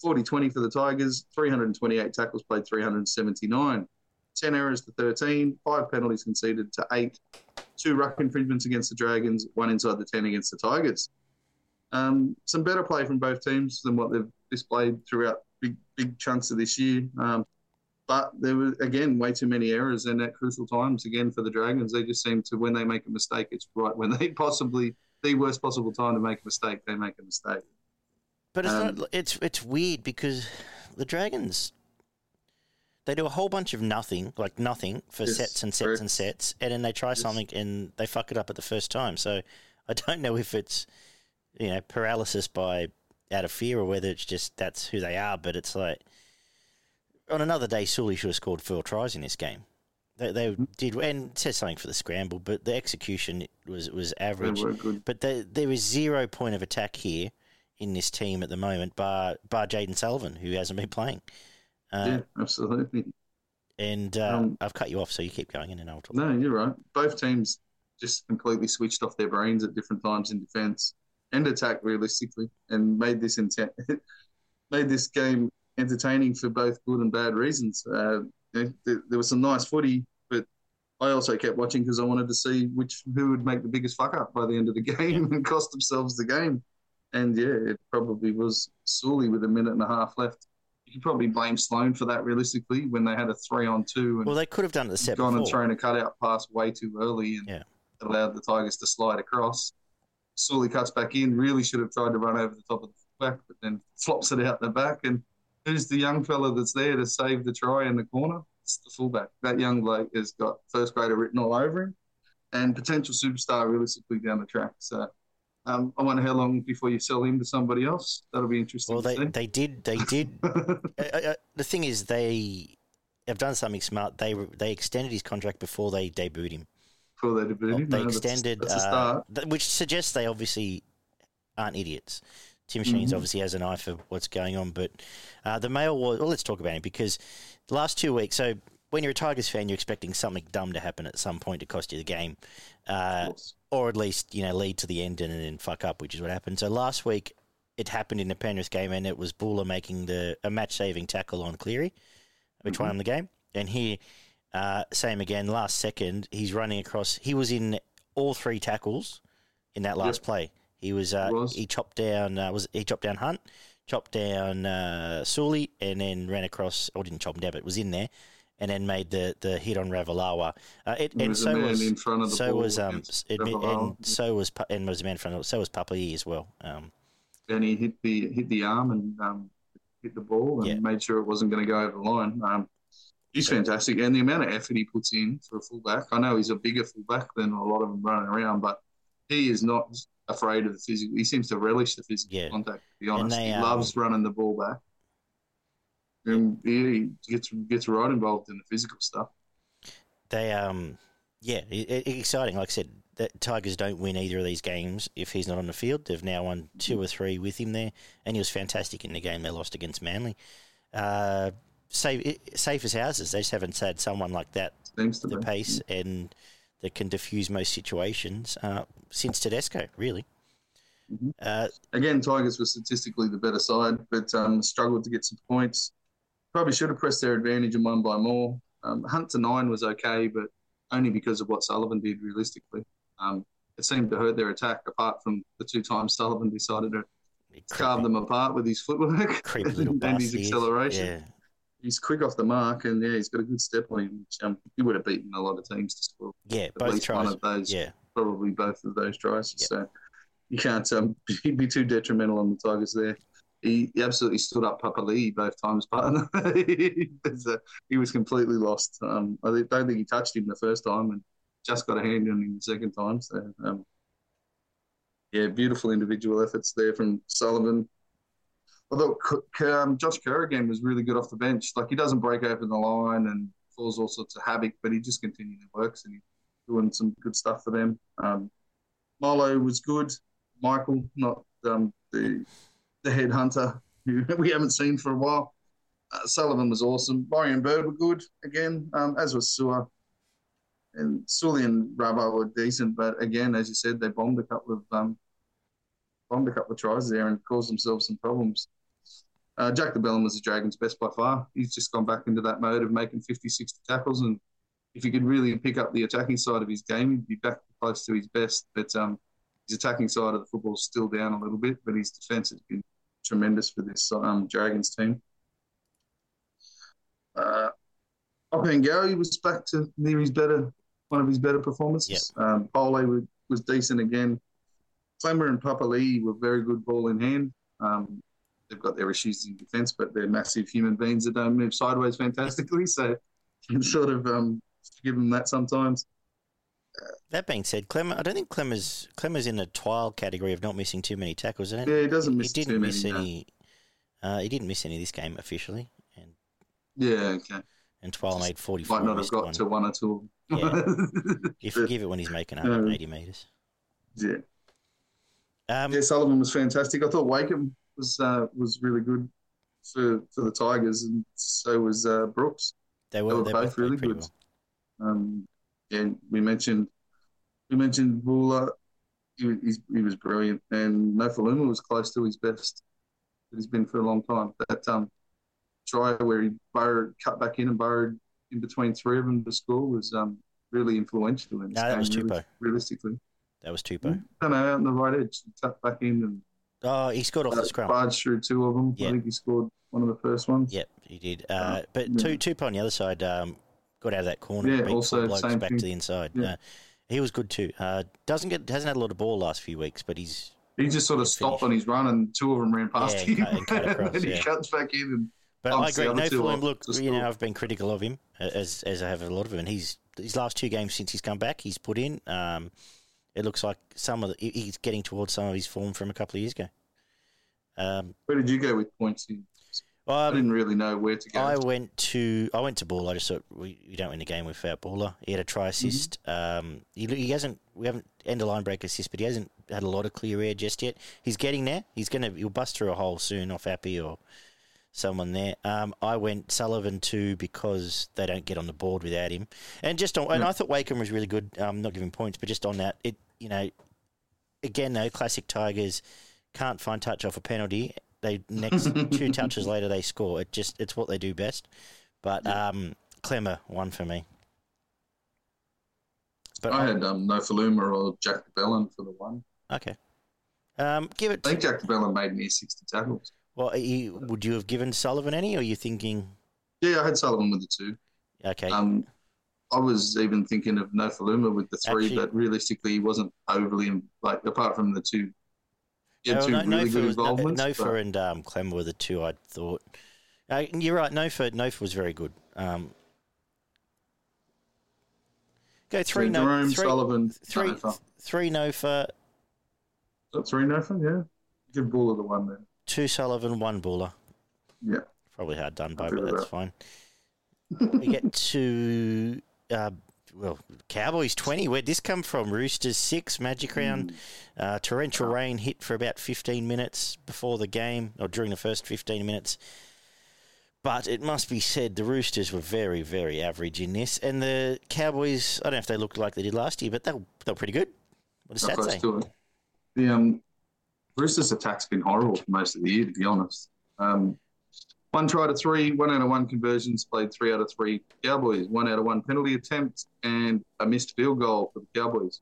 40 20 for the Tigers, 328 tackles played, 379. 10 errors to 13, five penalties conceded to eight, two ruck infringements against the Dragons, one inside the 10 against the Tigers. Um, some better play from both teams than what they've displayed throughout big big chunks of this year. Um, but there were again way too many errors and at crucial times again for the Dragons. They just seem to when they make a mistake, it's right when they [LAUGHS] possibly the worst possible time to make a mistake, they make a mistake. But it's um, not. It's it's weird because the Dragons they do a whole bunch of nothing, like nothing, for yes, sets and sets correct. and sets, and then they try yes. something and they fuck it up at the first time. So I don't know if it's you know paralysis by out of fear or whether it's just that's who they are. But it's like on another day, Sully should have scored four tries in this game. They, they did, and says something for the scramble, but the execution was was average. But there there is zero point of attack here in this team at the moment, bar bar Jayden Sullivan, who hasn't been playing. Uh, yeah, absolutely. And uh, um, I've cut you off, so you keep going, and then I'll talk. No, you're right. Both teams just completely switched off their brains at different times in defence and attack, realistically, and made this intent, [LAUGHS] made this game entertaining for both good and bad reasons. Uh, there, there was some nice footy but I also kept watching because I wanted to see which who would make the biggest fuck up by the end of the [LAUGHS] game and cost themselves the game. And yeah, it probably was Sully with a minute and a half left. You could probably blame Sloan for that realistically when they had a three on two. And well, they could have done it the set gone before. and thrown a cutout pass way too early and yeah. allowed the Tigers to slide across. Sully cuts back in, really should have tried to run over the top of the back, but then flops it out the back. And who's the young fella that's there to save the try in the corner? It's the fullback. That young bloke has got first grader written all over him, and potential superstar realistically down the track. So Um, I wonder how long before you sell him to somebody else. That'll be interesting. Well, they, to see. they did. They did. [LAUGHS] uh, uh, the thing is, they have done something smart. They they extended his contract before they debuted him. Before they debuted him. They No, extended, that's a uh, which suggests they obviously aren't idiots. Tim Sheens Mhm. obviously has an eye for what's going on, but uh, the mail was. Well, let's talk about it because the last two weeks. So when you're a Tigers fan, you're expecting something dumb to happen at some point to cost you the game, Of uh, course. Or at least you know lead to the end and then fuck up, which is what happened. So last week it happened in the Penrith game, and it was Bula making the a match saving tackle on Cleary, which won him the game. And here, uh, same again. Last second, he's running across. He was in all three tackles in that last Yep. play. He was, uh, He was. he chopped down uh, was he chopped down Hunt, chopped down uh, Sully, and then ran across or didn't chop him down, but was in there, and then made the, the hit on Ravalawa. Uh, it, and was so was in front of the so ball was um it, and so was and was a man in front of so was Papali'i as well. Um, and he hit the hit the arm and um, hit the ball and Yeah. made sure it wasn't going to go over the line. Um, he's fantastic, and the amount of effort he puts in for a fullback. I know he's a bigger fullback than a lot of them running around, but he is not afraid of the physical. He seems to relish the physical Yeah. contact. To be honest, they, he um, loves running the ball back, and he gets gets right involved in the physical stuff. they um yeah, it, it, exciting. Like I said, the Tigers don't win either of these games if he's not on the field. They've now won two or three with him there, and he was fantastic in the game they lost against Manly. Uh, safe, safe as houses. They just haven't had someone like that, Seems to the be. pace and that can diffuse most situations uh, since Tedesco, really. Mhm. Uh, Again, Tigers were statistically the better side, but um, struggled to get some points. Probably should have pressed their advantage and won by more. Um, Hunt to nine was okay, but only because of what Sullivan did realistically. Um, it seemed to hurt their attack, apart from the two times Sullivan decided to carve them apart with his footwork [LAUGHS] little and his acceleration. Yeah, He's quick off the mark, and yeah, he's got a good step on him. Which, um, he would have beaten a lot of teams to score yeah, at both least tries. one of those Yeah, probably both of those tries. Yep. So you can't um, be, [LAUGHS] be too detrimental on the Tigers there. He, he absolutely stood up Papali'i both times, partner. [LAUGHS] he, was, completely lost. Um, I don't think he touched him the first time and just got a hand on him the second time. So, um, yeah, beautiful individual efforts there from Sullivan. Although um, Josh Kerr again was really good off the bench. Like he doesn't break open the line and cause all sorts of havoc, but he just continually works and he's doing some good stuff for them. Um, Molo was good. Michael, not um, the the headhunter who [LAUGHS] we haven't seen for a while. Uh, Sullivan was awesome. Lawrie and Bird were good again, um, as was Su'A. And Sully and Rubbo were decent, but again, as you said, they bombed a couple of um, bombed a couple of tries there and caused themselves some problems. Uh, Jack de Belin was the Dragons' best by far. He's just gone back into that mode of making 50, 60 tackles. And if he could really pick up the attacking side of his game, he'd be back close to his best. But um, his attacking side of the football is still down a little bit, but his defence has been tremendous for this um, Dragons team. Uh, Opengawi was back to near his better, one of his better performances. Um, Pole was, was decent again. Klemmer and Papali were very good ball in hand. Um, they've got their issues in defence, but they're massive human beings that don't move sideways fantastically. So you can sort of um, give them that sometimes. That being said, Clem, I don't think Klemmer's Klemmer's in the Twal category of not missing too many tackles. Yeah, he doesn't miss he didn't too miss many, no. any. Uh, he didn't miss any this game officially, and Yeah, okay. and Twal made forty four. Might not have got to one at all. Yeah. [LAUGHS] You forgive it when he's making 180 meters. yeah. Um, Yeah, Sullivan was fantastic. I thought Wakeham was uh, was really good for for the Tigers, and so was uh, Brooks. they were, they were both both really good. well. Um, yeah, we mentioned we mentioned Bula. He, he's, he was brilliant, and Nofaluma was close to his best that he's been for a long time. That um, try where he burrowed, cut back in and burrowed in between three of them to score was um, really influential. In No, that was Tupou. Realistically, That was Tupou. I don't out on the right edge, cut back in and Oh, he scored off uh, the scrum. barged through two of them. Yeah. I think he scored one of the first ones. Yep, he did. Uh, but yeah. two Tupou on the other side um, got out of that corner. Yeah, also blokes back thing. to the inside. Yeah. Uh, he was good too. Uh, doesn't get hasn't had a lot of ball last few weeks, but he's He just sort of stopped on his run, and two of them ran past Yeah, him, and cut- and cut [LAUGHS] across, and he yeah. cuts back in. And But I'm agree. No other two for him. Look, you know. I've been critical of him as as I have a lot of him, and he's his last two games since he's come back, he's put in. Um, it looks like some of the, he's getting towards some of his form from a couple of years ago. Um, Where did you go with points? I didn't really know where to go. I went to I went to Ball. I just thought we, we don't win the game without Bula. He had a try assist. Um, he, he hasn't we haven't end of line break assist, but he hasn't had a lot of clear air just yet. He's getting there. He's gonna he'll bust through a hole soon off Appy or someone there. Um, I went Sullivan too because they don't get on the board without him. And just on, and I thought Wakeham was really good. Um, not giving points, but just on that, it you know, again though, classic Tigers can't find touch off a penalty. They next two touches [LAUGHS] later they score. It just it's what they do best. But um, Klemmer won for me. But I had um, Nofoaluma or Jack de Belin for the one. okay. Um, give it. I think Jack de Belin made near 60 tackles. Well, you, would you have given Sullivan any, or are you thinking? Yeah, I had Sullivan with the two. Okay, Um, I was even thinking of Nofoaluma with the three, Actually- but realistically, he wasn't overly like apart from the two. Had Oh, two no, really Nofa good was- no- involvements. Nofa but- and um, Klemmer were the two I thought. Uh, you're right. Nofa, Nofa was very good. Um, go three, so no, Jerome three, Sullivan, three, Nofa. three Nofa, Is that three Nofa, yeah. Give Bula the one there. two Sullivan, one Bula. Yeah. Probably hard done by, but that's fine. we get [LAUGHS] to uh, well, Cowboys twenty. Where'd this come from? Roosters six, Magic Round. Uh, torrential rain hit for about fifteen minutes before the game, or during the first fifteen minutes. But it must be said, the Roosters were very, very average in this, and the Cowboys. I don't know if they looked like they did last year, but they were, they were pretty good. What does that say? The um, Roosters' attack's been horrible for most of the year, to be honest. Um, one try to three, one out of one conversions, played three out of three Cowboys, one out of one penalty attempt, and a missed field goal for the Cowboys.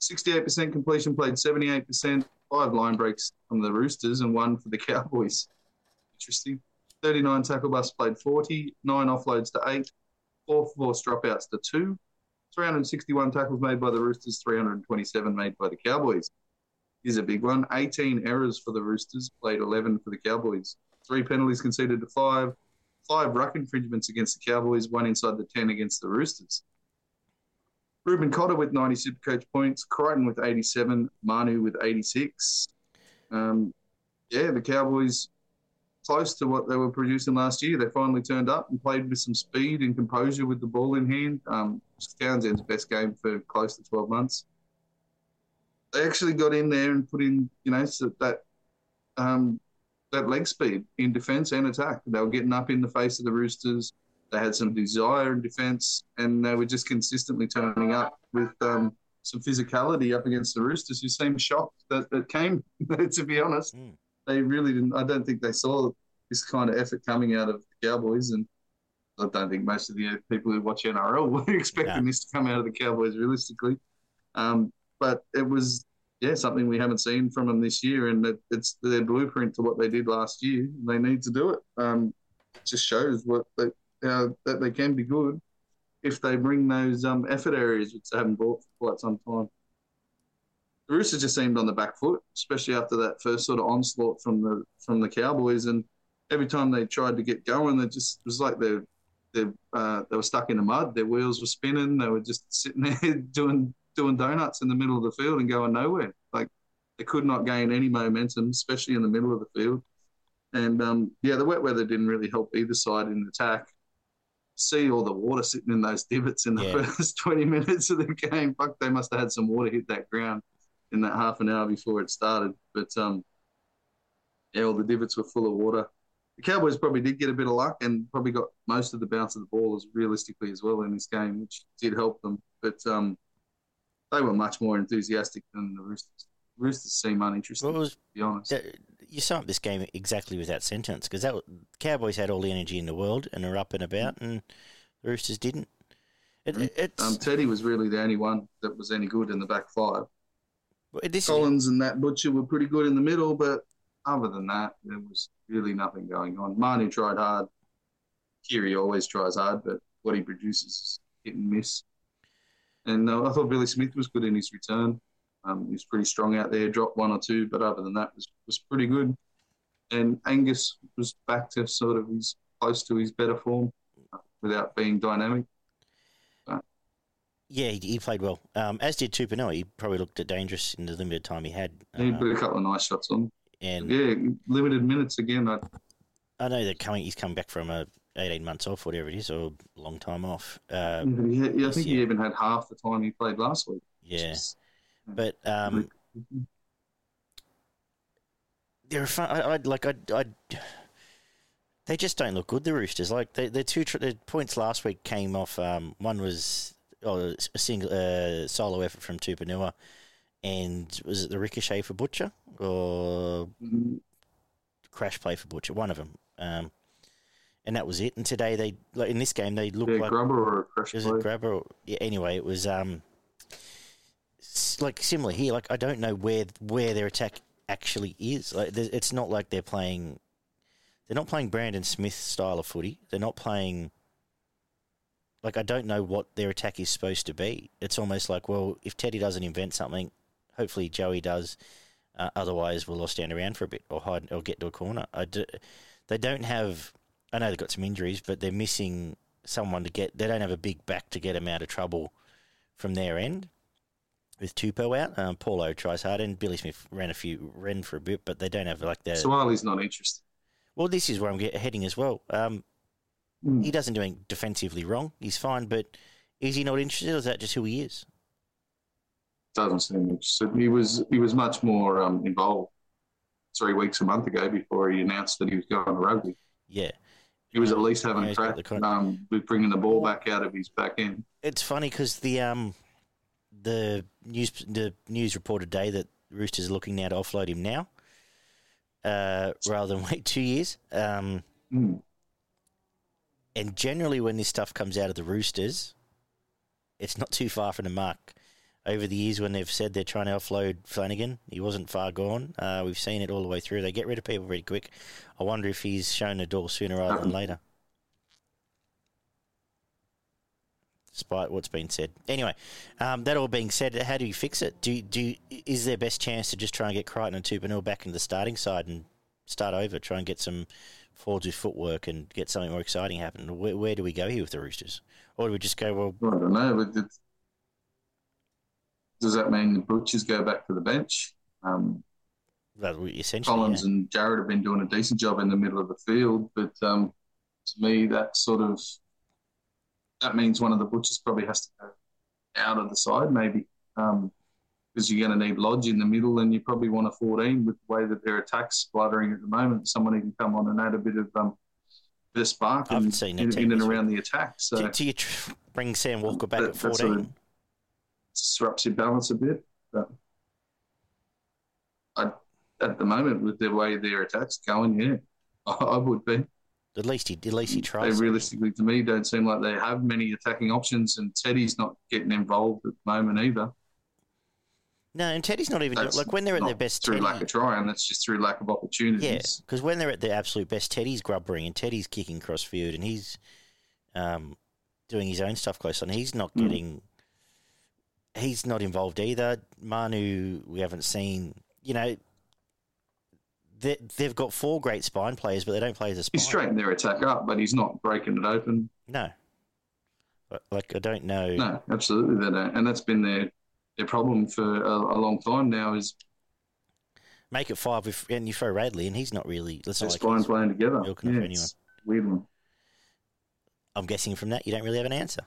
68% completion, played 78%, five line breaks from the Roosters, and one for the Cowboys. Interesting. 39 tackle busts, played 40, nine offloads to eight, four forced dropouts to two, 361 tackles made by the Roosters, 327 made by the Cowboys. Here's a big one 18 errors for the Roosters, played 11 for the Cowboys. Three penalties conceded to five, five ruck infringements against the Cowboys, one inside the 10 against the Roosters. Reuben Cotter with 90 Supercoach points, Crichton with 87, Manu with 86. Um, yeah, the Cowboys close to what they were producing last year. They finally turned up and played with some speed and composure with the ball in hand. Um, Townsend's best game for close to 12 months. They actually got in there and put in, you know, so that um, that leg speed in defence and attack. They were getting up in the face of the Roosters. They had some desire in defence, and they were just consistently turning up with um, some physicality up against the Roosters, who seemed shocked that it came. [LAUGHS] to be honest, Mm. they really didn't. I don't think they saw this kind of effort coming out of the Cowboys, and I don't think most of the people who watch NRL [LAUGHS] were expecting No. this to come out of the Cowboys realistically. Um, but it was, yeah, something we haven't seen from them this year, and it, it's their blueprint to what they did last year. They need to do it. Um, it just shows what they, uh, that they can be good if they bring those um, effort areas which they haven't brought for quite some time. The Roosters just seemed on the back foot, especially after that first sort of onslaught from the from the Cowboys, and every time they tried to get going, they just was like they they uh, they were stuck in the mud. Their wheels were spinning. They were just sitting [LAUGHS] there doing doing donuts in the middle of the field and going nowhere. Like they could not gain any momentum, especially in the middle of the field. And um, yeah, the wet weather didn't really help either side in attack. See all the water sitting in those divots in the Yeah. first [LAUGHS] 20 minutes of the game. Fuck, they must have had some water hit that ground in that half an hour before it started. But um, yeah, all the divots were full of water. The Cowboys probably did get a bit of luck and probably got most of the bounce of the ball as realistically as well in this game, which did help them. But um, they were much more enthusiastic than the Roosters. Roosters seem uninterested, Well, was to be honest. You sum up this game exactly with that sentence because that Cowboys had all the energy in the world and are up and about, and the Roosters didn't. It, it's Um, Teddy was really the only one that was any good in the back five. this is, Collins and that Butcher were pretty good in the middle, but other than that, there was really nothing going on. Manu tried hard. Kiri always tries hard, but what he produces is hit and miss. And uh, I thought Billy Smith was good in his return. Um, he was pretty strong out there, dropped one or two, but other than that, was was pretty good. And Angus was back to sort of his close to his better form uh, without being dynamic. Yeah, he, he played well. Um, as did Tupouniua. He probably looked dangerous in the limited time he had. He Uh, put a couple of nice shots on. and Yeah, limited minutes again. I, I know that coming, he's come back from a 18 months off, whatever it is, or a long time off. Uh, yeah, yeah, I think he even had half the time he played last week. yeah, but um, they're fun. I, I like I, I. They just don't look good. The Roosters, like they, their two their points last week came off. Um, one was oh, a single uh, solo effort from Tupouniua, and was it the ricochet for Butcher or Mhm. crash play for Butcher? One of them. Um, and that was it. And today they like in this game they looked yeah, like grubber or a crash is play. it grabber? Or, yeah, anyway, it was um, like similar here. Like I don't know where where their attack actually is. Like it's not like they're playing. They're not playing Brandon Smith style of footy. They're not playing. Like I don't know what their attack is supposed to be. It's almost like well, if Teddy doesn't invent something, hopefully Joey does. Uh, otherwise, we'll all stand around for a bit or hide or get to a corner. I do, they don't have. I know they've got some injuries, but they're missing someone to get. They don't have a big back to get them out of trouble from their end. With Tupo out, um, Paulo tries hard, and Billy Smith ran a few ran for a bit, but they don't have like the. Suaalii's not interested. well, this is where I'm get, heading as well. Um, Mm. he doesn't do anything defensively wrong. He's fine, but is he not interested, or is that just who he is? Doesn't seem interested. He was he was much more um, involved three weeks a month ago before he announced that he was going to rugby. Yeah, He was at least having yeah, crack um, with bringing the ball back out of his back end. it's funny because the um the news the news reported today that Roosters are looking now to offload him now, uh, rather than [LAUGHS] wait two years. Um, Mm. and generally, when this stuff comes out of the Roosters, it's not too far from the mark. Over the years, when they've said they're trying to offload Flanagan, he wasn't far gone. Uh, we've seen it all the way through. They get rid of people pretty quick. I wonder if he's shown the door sooner rather than later. Despite what's been said. Anyway, um, that all being said, how do you fix it? Do do is their best chance to just try and get Crichton and Tupouniua back into the starting side and start over, try and get some forwards with footwork and get something more exciting happen? Where, where do we go here with the Roosters, or do we just go well? I don't know, does that mean the Butchers go back to the bench? Um, we- essentially, Collins yeah. and Jared have been doing a decent job in the middle of the field, but um, to me, that sort of that means one of the Butchers probably has to go out of the side, maybe, because you're going to need Lodge in the middle, and you probably want a 14 with the way that their attack's spluttering at the moment. Someone who can come on and add a bit of um, of spark and in, in, and around the attack. So do, do you tr- bring Sam Walker back That- at that's fourteen? Disrupts your balance a bit. But I, at the moment, with the way their attack's going, yeah, I, I would be. At least he, at least he tries. They realistically, to me, don't seem like they have many attacking options, and Teddy's not getting involved at the moment either. No, and Teddy's not even That's like when they're at their best. through Teddy, lack of try, and That's just through lack of opportunities. yeah, because when they're at their absolute best, Teddy's grubbering and Teddy's kicking crossfield and he's um, doing his own stuff close on. He's not Mm. He's not involved either. Manu, we haven't seen. You know, they, they've got four great spine players, but they don't play as a spine. He's straightened their attack up, but he's not breaking it open. No, like I don't know. No, absolutely they don't, and that's been their their problem for a, a long time now. Is Make it five with and you throw Radley, and he's not really. It's their not like spine playing together. milking it for Yeah, weird one. I'm guessing from that you don't really have an answer.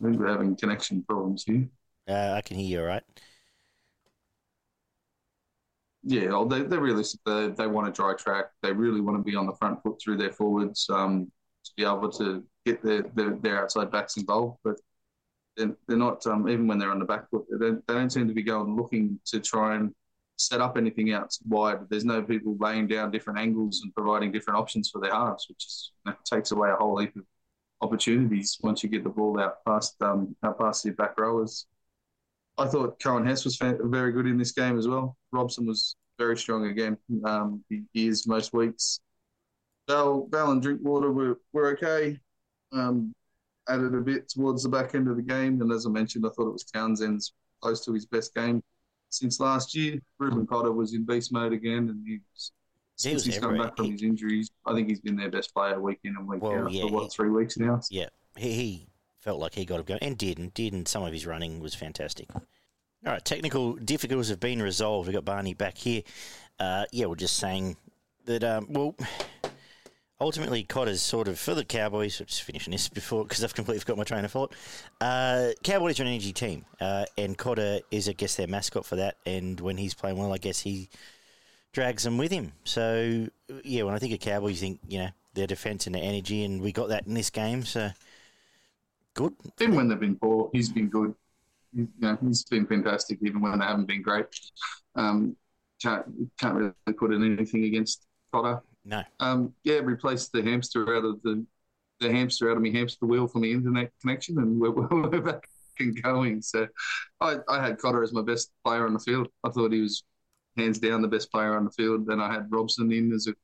I think we're having connection problems here. Uh, I can hear you all right. Yeah, well, they, they're realistic. They, they want to dry track. They really want to be on the front foot through their forwards um, to be able to get their, their, their outside backs involved. But they're, they're not, um, even when they're on the back foot, they don't, they don't seem to be going looking to try and set up anything out wide. There's no people laying down different angles and providing different options for their halves, which is, you know, takes away a whole heap of opportunities once you get the ball out past um, out past your back rowers. I thought Coen Hess was very good in this game as well. Robson was very strong again. Um, he, is most weeks. Val, and Drinkwater were, were okay. Um, added a bit towards the back end of the game. And as I mentioned, I thought it was Townsend's close to his best game since last year. Reuben Cotter was in beast mode again. And he was, He since he's come back from his injuries, I think he's been their best player week in and week Well, out yeah, for what, he- three weeks now? Yeah, he, he felt like he got him going and did and did, and some of his running was fantastic. All right, technical difficulties have been resolved. We've got Barney back here. Uh, yeah, we're just saying that, um, well, ultimately, Cotter's sort of, for the Cowboys, I'm just finishing this before because I've completely forgot my train of thought. Uh, Cowboys are an energy team, uh, and Cotter is, I guess, their mascot for that. And when he's playing well, I guess he drags them with him. So, yeah, when I think of Cowboys, you think, you know, their defence and their energy, and we got that in this game. So, good. Even when they've been poor, he's been good. He's, you know, he's been fantastic, even when they haven't been great. Um, can't can't really put in anything against Cotter. No. Um, yeah, replaced the hamster out of the the hamster out of my hamster wheel for my internet connection, and we're, [LAUGHS] we're back and going. So, I, I had Cotter as my best player on the field. I thought he was hands down the best player on the field. Then I had Robson in as a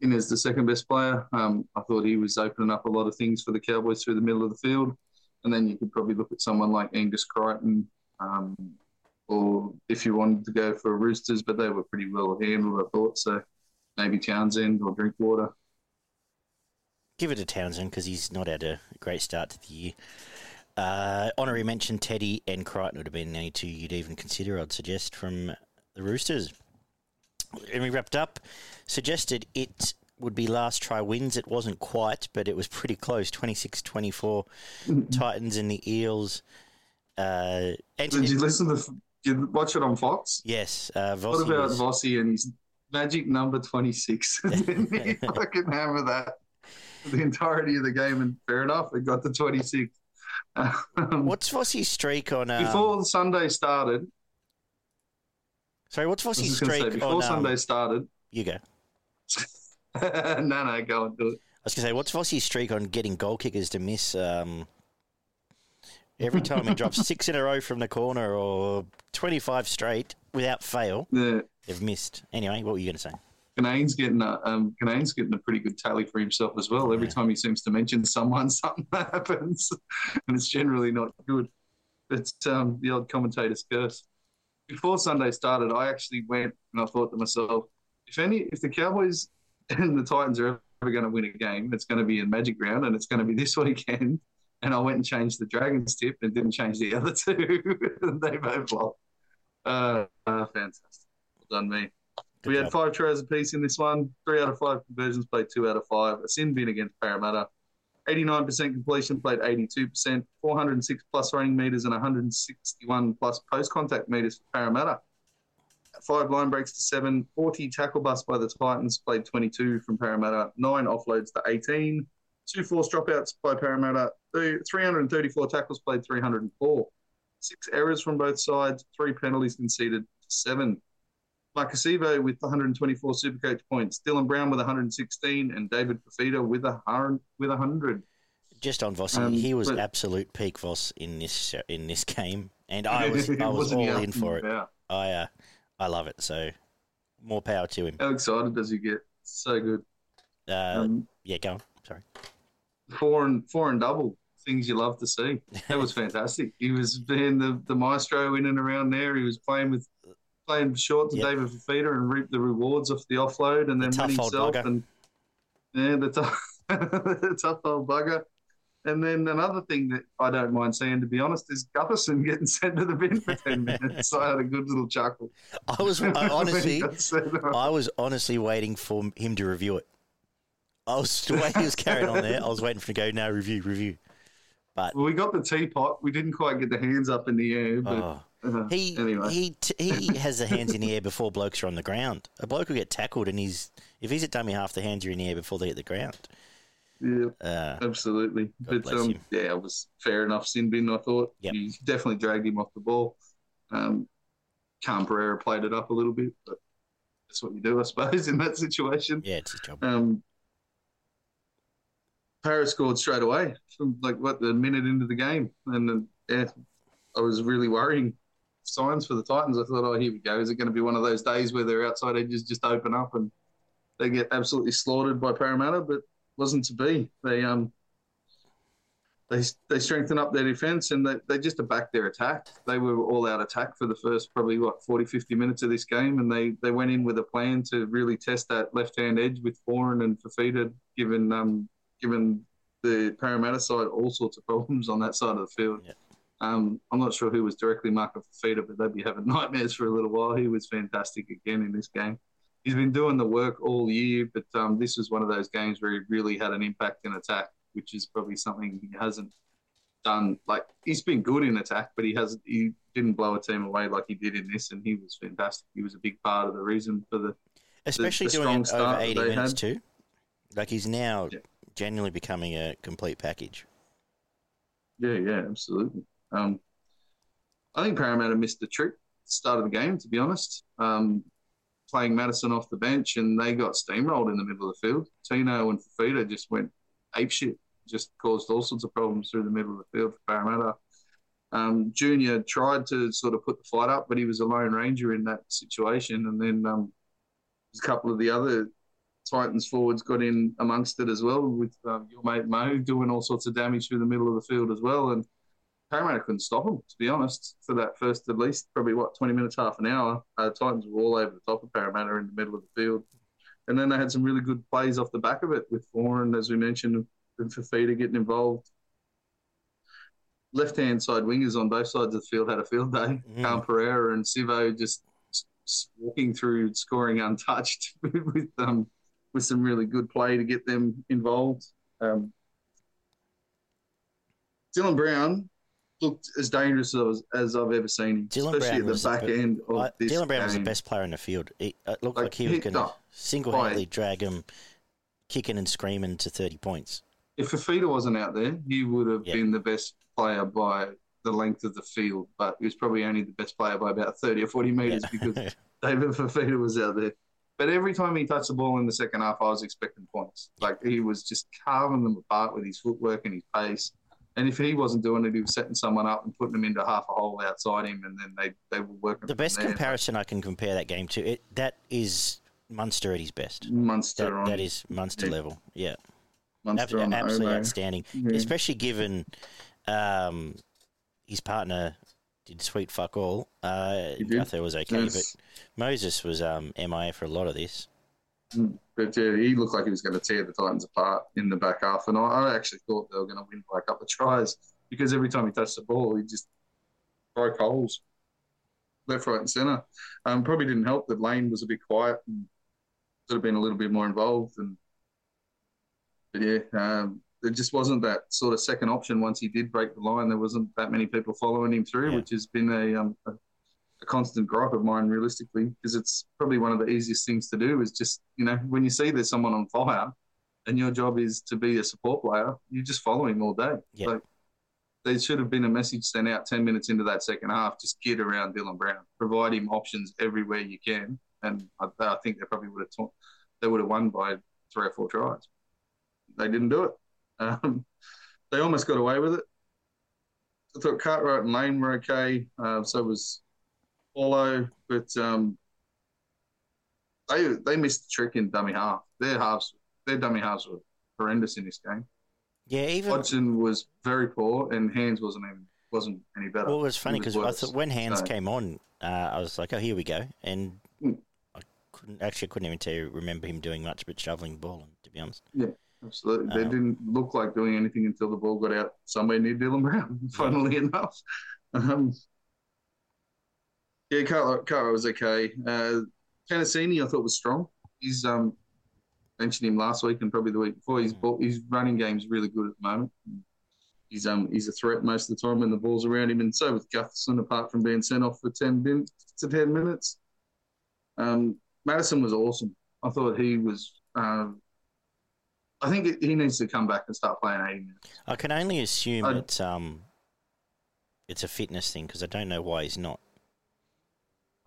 in as the second best player. Um, I thought he was opening up a lot of things for the Cowboys through the middle of the field. And then you could probably look at someone like Angus Crichton, um, or if you wanted to go for Roosters, but they were pretty well handled, I thought. So maybe Townsend or Drinkwater. Give it to Townsend because he's not had a great start to the year. Uh, honorary mention Teddy and Crichton would have been any two you'd even consider, I'd suggest, from the Roosters. And we wrapped up. Suggested it would be last try wins. It wasn't quite, but it was pretty close 26 24. Titans and the Eels. Uh, Anthony, Did you listen to? Did you watch it on Fox? yes, uh, What about was- Vossi and his magic number twenty six? Didn't [LAUGHS] he fucking hammer that the entirety of the game? And fair enough, it got to twenty six. Um, [LAUGHS] What's Vossi's streak on. Um, before Sunday started, sorry, what's I was Vossi's just going to say streak before on. Um, Sunday started. you go. [LAUGHS] no, no, go and do it. I was going to say, what's Vossi's streak on getting goal kickers to miss? Um, every time he drops six in a row from the corner or 25 straight without fail, Yeah, they've missed. Anyway, what were you going to say? Canane's getting a um, getting a pretty good tally for himself as well. Every Yeah. time he seems to mention someone, [LAUGHS] something happens, and it's generally not good. It's um, the old commentator's curse. Before Sunday started, I actually went and I thought to myself, if any, if the Cowboys [LAUGHS] and the Titans are ever going to win a game, it's going to be in Magic Round, and it's going to be [LAUGHS] this weekend. And I went and changed the Dragons tip and didn't change the other [LAUGHS] two. they both lost. Uh, uh, fantastic. Well done me. Good we had five tries apiece in this one. Three out of five conversions, played two out of five. A sin bin against Parramatta. 89% completion, played 82%. 406 plus running meters and 161 plus post contact meters for Parramatta. Five line breaks to seven. 40 tackle busts by the Titans, played 22 from Parramatta. Nine offloads to 18. Two forced dropouts by Parramatta. 334 tackles, played 304. Six errors from both sides. Three penalties conceded seven. Maika Sivo with 124 Supercoach points, Dylan Brown with 116, and David Fifita with a hundred. With 100. Just on Vossi, Um, he was but- absolute peak Voss in this in this game, and I [LAUGHS] was I was all in for it. Yeah. I uh, I love it. So more power to him. How excited does he get? So good. Uh, Um, yeah, go on. Sorry. four and four and double things you love to see. That was [LAUGHS] fantastic. he was being the, the maestro in and around there. He was playing with playing short to Yep. David Fifita and reap the rewards off the offload and The then win himself and yeah, the tough [LAUGHS] the tough old bugger. And then another thing that I don't mind saying, to be honest, is Gutherson getting [LAUGHS] sent to the bin for [LAUGHS] ten minutes. So I had a good little chuckle. I was I honestly got sent off. I was honestly waiting for him to review it. I was the way he was carrying on there. I was waiting for him to go now review review. But Well, we got the teapot. We didn't quite get the hands up in the air, but oh, uh, he anyway. he t- he [LAUGHS] has the hands in the air before blokes are on the ground. A bloke will get tackled and he's if he's at dummy half, the hands are in the air before they hit the ground. yeah, Uh, absolutely. God but um, yeah, it was fair enough. Sin bin, I thought. Yep. He definitely dragged him off the ball. Um, Khan Pereira played it up a little bit, but that's what you do, I suppose, [LAUGHS] in that situation. yeah, it's his job. Um, Paris scored straight away from like what the minute into the game, and then, yeah, I was really worrying signs for the Titans. I thought, oh, here we go. Is it going to be one of those days where their outside edges just open up and they get absolutely slaughtered by Parramatta? But wasn't to be. They um they they strengthened up their defence and they, they just backed their attack. They were all out attack for the first probably what 40, 50 minutes of this game, and they, they went in with a plan to really test that left hand edge with Foran and Fifita, given um given the Parramatta side all sorts of problems on that side of the field. Yeah. Um, I'm not sure who was directly marking Fifita, but they'd be having [LAUGHS] nightmares for a little while. He was fantastic again in this game. He's been doing the work all year, but um, this was one of those games where he really had an impact in attack, which is probably something he hasn't done. Like he's been good in attack, but he hasn't. He didn't blow a team away like he did in this, and he was fantastic. He was a big part of the reason for the Especially the doing strong it over start 80 they minutes had. too. Like he's now Yeah. genuinely becoming a complete package. Yeah, yeah, absolutely. Um, I think Parramatta missed the trick start of the game, to be honest. Um, playing Matterson off the bench, and they got steamrolled in the middle of the field. Tino and Fifita just went apeshit, just caused all sorts of problems through the middle of the field for Parramatta. Um, Junior tried to sort of put the fight up, but he was a lone ranger in that situation. And then um, a couple of the other Titans forwards got in amongst it as well, with um, your mate Mo doing all sorts of damage through the middle of the field as well. And Parramatta couldn't stop them, to be honest, for that first at least probably what twenty minutes, half an hour. Uh, Titans were all over the top of Parramatta in the middle of the field, and then they had some really good plays off the back of it with Foran, as we mentioned, and Fifita getting involved. Left hand side wingers on both sides of the field had a field day. Mm. Khan Pereira and Sivo just walking through, scoring untouched [LAUGHS] with um with some really good play to get them involved. Um, Dylan Brown looked as dangerous as, as I've ever seen him, Dylan especially Brown at the was the back end of I- this Dylan Brown was the best player in the field. It, uh, it looked Like, like, he was going to single handedly drag him, kicking and screaming to 30 points. If Fifita wasn't out there, he would have Yeah. been the best player by the length of the field, but he was probably only the best player by about 30 or 40 metres because [LAUGHS] David Fifita was out there. But every time he touched the ball in the second half, I was expecting points. Like he was just carving them apart with his footwork and his pace. And if he wasn't doing it, he was setting someone up and putting them into half a hole outside him, and then they, they were working. the best comparison I can compare that game to, it that is Munster at his best. Munster That, on that is Munster Yeah. level. Yeah. Munster Ab- absolutely outstanding, Yeah. especially given um, his partner did sweet fuck all. Uh, did. Was okay, Yes. but Moses was um, MIA for a lot of this. But yeah, he looked like he was going to tear the Titans apart in the back half, and I, I actually thought they were going to win by a couple of tries because every time he touched the ball, he just broke holes, left, right, and centre. Um, probably didn't help that Lane was a bit quiet and should have been a little bit more involved. And but yeah, um, there just wasn't that sort of second option once he did break the line. There wasn't that many people following him through, Yeah. which has been a, um, a a constant gripe of mine, realistically, because it's probably one of the easiest things to do. Is just you know when you see there's someone on fire, and your job is to be a support player, you just follow him all day. Yeah. Like there should have been a message sent out ten minutes into that second half. Just get around Dylan Brown, provide him options everywhere you can, and I, I think they probably would have ta- they would have won by three or four tries. They didn't do it. Um, they almost got away with it. I thought Cartwright and Lane were okay. Uh, so was Paulo, but um, they they missed the trick in dummy half. Their halves, their dummy halves were horrendous in this game. Yeah, even Hodgson was very poor, and Hands wasn't even wasn't any better. well, it was funny because I thought when hands So- came on, uh, I was like, oh, here we go, and Mm. I couldn't actually couldn't even tell you remember him doing much but shoveling the ball. To be honest, yeah. Absolutely, they Um, didn't look like doing anything until the ball got out somewhere near Dylan Brown. [LAUGHS] Funnily enough, um, yeah, Cartwright, Cartwright was okay. Uh, I thought was strong. He's um, mentioned him last week and probably the week before. His ball, his running game's really good at the moment. He's um he's a threat most of the time when the ball's around him, and so with Gutherson, apart from being sent off for ten to ten minutes. Um, Matterson was awesome. I thought he was. Um, I think it- he needs to come back and start playing eighty minutes. I can only assume I- it's um, it's a fitness thing because I don't know why he's not.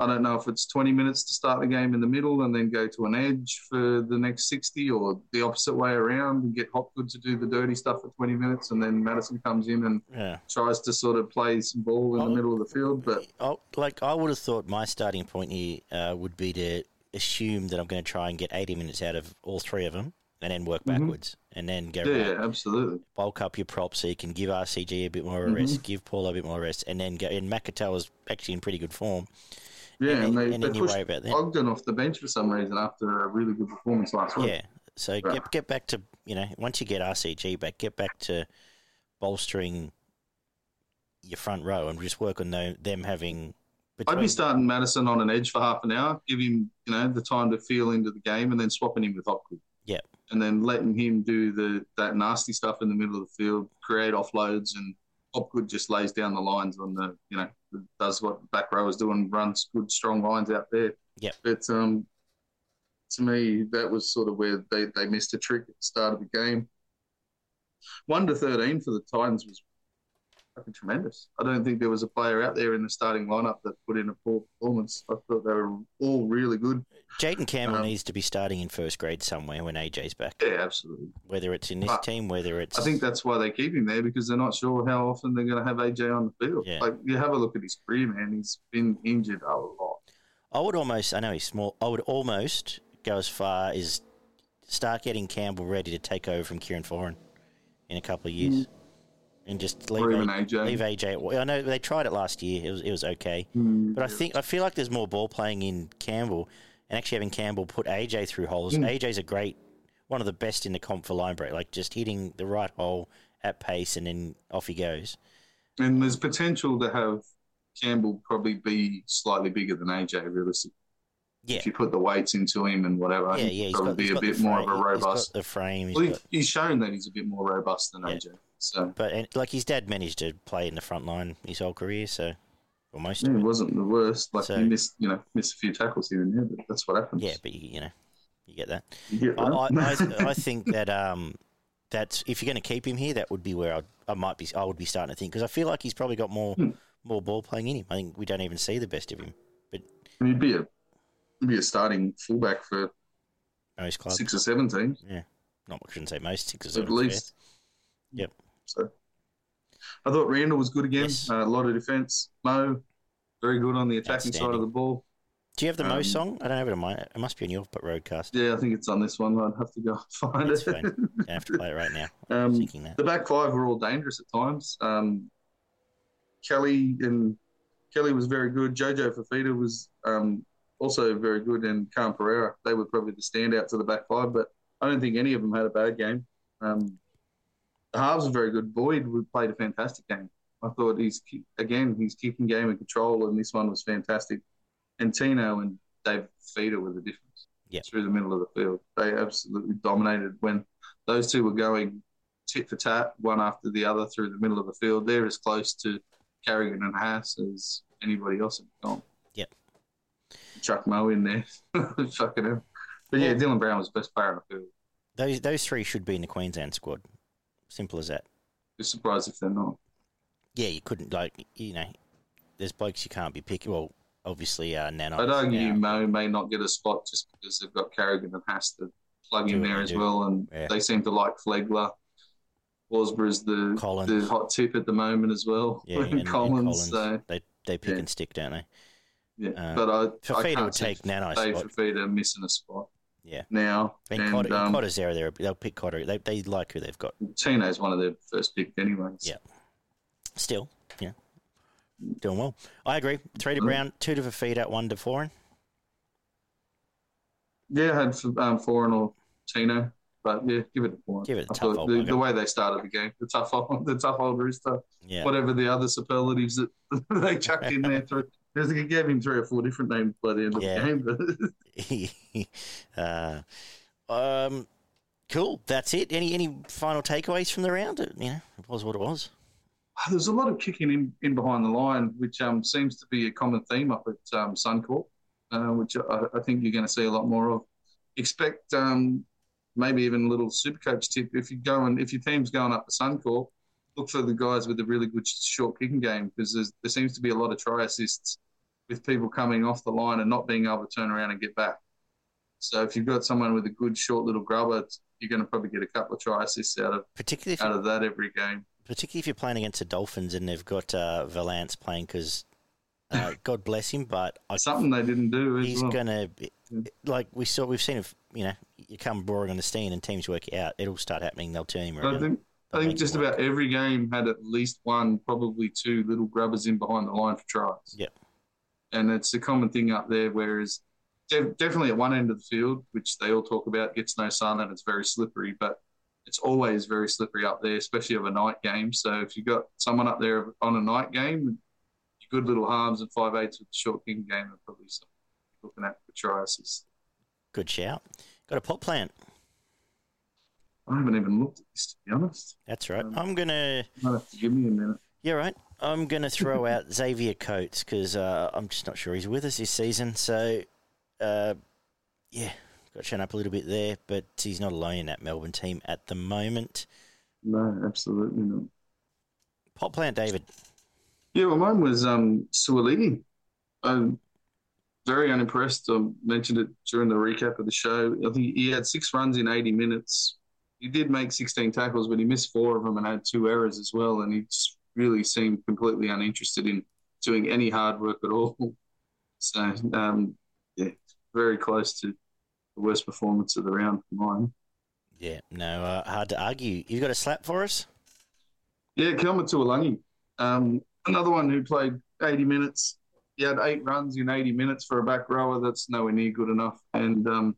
I don't know if it's 20 minutes to start the game in the middle and then go to an edge for the next 60 or the opposite way around and get Hopgood to do the dirty stuff for 20 minutes and then Matterson comes in and Yeah. tries to sort of play some ball in Oh. the middle of the field. But I, like I would have thought my starting point here uh, would be to assume that I'm going to try and get 80 minutes out of all three of them and then work Mhm. backwards and then go yeah, absolutely. bulk up your props so you can give RCG a bit more Mm-hmm. rest, give Paul a bit more rest, and then go. And Makatoa was actually in pretty good form. Yeah, and, and, they, and they pushed worry about that. Ogden off the bench for some reason after a really good performance last week. Yeah. So get get back to you know, once you get RCG back, get back to bolstering your front row and just work on them, them having. I'd be starting Matterson on an edge for half an hour, give him, you know, the time to feel into the game, and then swapping him with Hopgood. Yeah. And then letting him do the that nasty stuff in the middle of the field, create offloads, and Hopgood just lays down the lines on the, you know, does what back row is doing, runs good strong lines out there. Yeah. But um, to me, that was sort of where they, they missed a trick at the start of the game. One to thirteen for the Titans was fucking tremendous. I don't think there was a player out there in the starting lineup that put in a poor performance. I thought they were all really good. Jayden Campbell Um, needs to be starting in first grade somewhere when AJ's back. Yeah, absolutely. Whether it's in this But team, whether it's I think that's why they keep him there because they're not sure how often they're going to have AJ on the field. Yeah. Like you have a look at his career, man. He's been injured a lot. I would almost. I know he's small. I would almost go as far as start getting Campbell ready to take over from Kieran Foran in a couple of years, and just leave A- AJ. leave AJ. I know they tried it last year. It was it was okay, Mm, but I think I feel like there's more ball playing in Campbell, and actually having Campbell put AJ through holes. Mm. AJ's a great, one of the best in the comp for line break, like just hitting the right hole at pace, and then off he goes. And there's potential to have Campbell probably be slightly bigger than AJ, realistically. Yeah. If you put the weights into him and whatever, Yeah, yeah, he's probably got, be a bit more of frame- a He's robust. the frame. He's Well, got, he's shown that he's a bit more robust than Yeah. AJ. So But and, like his dad managed to play in the front line his whole career, so or most yeah, of it wasn't the worst. Like So- he missed, you know, missed a few tackles here and there, but that's what happens. Yeah, but you, you know, you get that. You get I, I, that. I, [LAUGHS] I think that um, that's if you're going to keep him here, that would be where I'd, I might be. I would be starting to think because I feel like he's probably got more Hmm. more ball playing in him. I think we don't even see the best of him. And he'd be a he'd be a starting fullback for Most clubs, six or seven teams Yeah, not I shouldn't say most six or seven. at least. Yep. So I thought Randall was good again. Yes. Uh, a lot of defence. Mo, very good on the attacking side of the ball. Do you have the Um, most song? I don't have it on my. It must be on your roadcast. Yeah, I think it's on this one. I'd have to go [LAUGHS] find That's it. I [LAUGHS] have to play it right now. Um, thinking that. the back five were all dangerous at times. Um, Kelly and Kelly was very good. Jojo Fifita was um, also very good, and Khan Pereira. They were probably the standouts of the back five, but I don't think any of them had a bad game. Um, the halves were very good. Boyd would- played a fantastic game. I thought he's again his kicking game and control, and this one was fantastic. And Tino and Dave Fifita were the difference Yeah. through the middle of the field. They absolutely dominated when those two were going tit for tat, one after the other through the middle of the field. They're as close to Carrigan and Haas as anybody else had gone. Yep. Chuck Moe in there. [LAUGHS] Fucking hell. But yeah, Yeah. Dylan Brown was the best player on the field. Those those three should be in the Queensland squad. Simple as that. Be surprised if they're not. Yeah, you couldn't like you know. There's blokes you can't be picking. Well, obviously, uh, Nano. I'd argue. Mo may not get a spot just because they've got Carrigan and Haas to plug Do in there as do. well, and Yeah. they seem to like Flegler. Horsburgh's the Collins. the hot tip at the moment as well. Yeah, and, and [LAUGHS] Collins, Collins. So, they they pick yeah. and stick, don't they? yeah. Uh, but I, I Fifita can't would take spot. Fifita missing a spot. Yeah. Now And, and, Cotter, um, Cotter's there. They'll pick Cotter. They they like who they've got. Tino's one of their first pick anyway. Yeah. Still, yeah, doing well. I agree. Three to. Brown, two to Fifita, one to Foran. Yeah, I had um, Foran or Tino, but yeah, give it a Foran. Give it a tough the, the way they started the game, the tough old, [LAUGHS] the tough old rooster, Yeah, whatever the other superlatives that [LAUGHS] they chucked in there. Through, because they gave him three or four different names by the end of Yeah. the game. [LAUGHS] Uh, um, cool. That's it. Any any final takeaways from the round? It, you know, it was what it was. there's a lot of kicking in, in behind the line, which um, seems to be a common theme up at um, Suncorp, uh, which I, I think you're going to see a lot more of. Expect um, maybe even a little super coach tip if you go and if your team's going up to Suncorp, look for the guys with a really good short kicking game because there seems to be a lot of try assists with people coming off the line and not being able to turn around and get back. So if you've got someone with a good short little grubber, you're going to probably get a couple of try assists out of Particularly out of that every game. particularly if you're playing against the Dolphins and they've got uh, Valynce playing because. Uh, [LAUGHS] God bless him, but I Something they didn't do he's well. gonna be, like we saw. We've seen if you know you come roaring on the scene and teams work it out, it'll start happening. They'll turn him around. I think just about every game had at least one, probably two little grubbers in behind the line for tries. Yep. And it's a common thing up there. Whereas de- definitely at one end of the field, which they all talk about, gets no sun and it's very slippery. But it's always very slippery up there, especially of a night game. So if you've got someone up there on a night game, good little halves and five eights with the short king game are probably something looking at for tries. Good shout. Got a pot plant. I haven't even looked at this to be honest. That's right. Um, I'm. Might have to give me a minute. Yeah, right. I'm gonna throw out [LAUGHS] Xavier Coates because uh, I'm just not sure he's with us this season. So, uh, yeah, got shown up a little bit there, but he's not alone in that Melbourne team at the moment. No, absolutely not. Pot plant, David. Yeah, well, mine was um, Suaalii. I'm very unimpressed. I mentioned it during the recap of the show. I think he had six runs in 80 minutes. He did make 16 tackles, but he missed four of them and had two errors as well. And he just really seemed completely uninterested in doing any hard work at all. [LAUGHS] So, um, yeah, very close to the worst performance of the round for mine. Yeah, no, uh, hard to argue. You've got a slap for us? Yeah, Kelma Tuilagi. Um, another one who played 80 minutes. He had eight runs in 80 minutes for a back rower. That's nowhere near good enough. And um,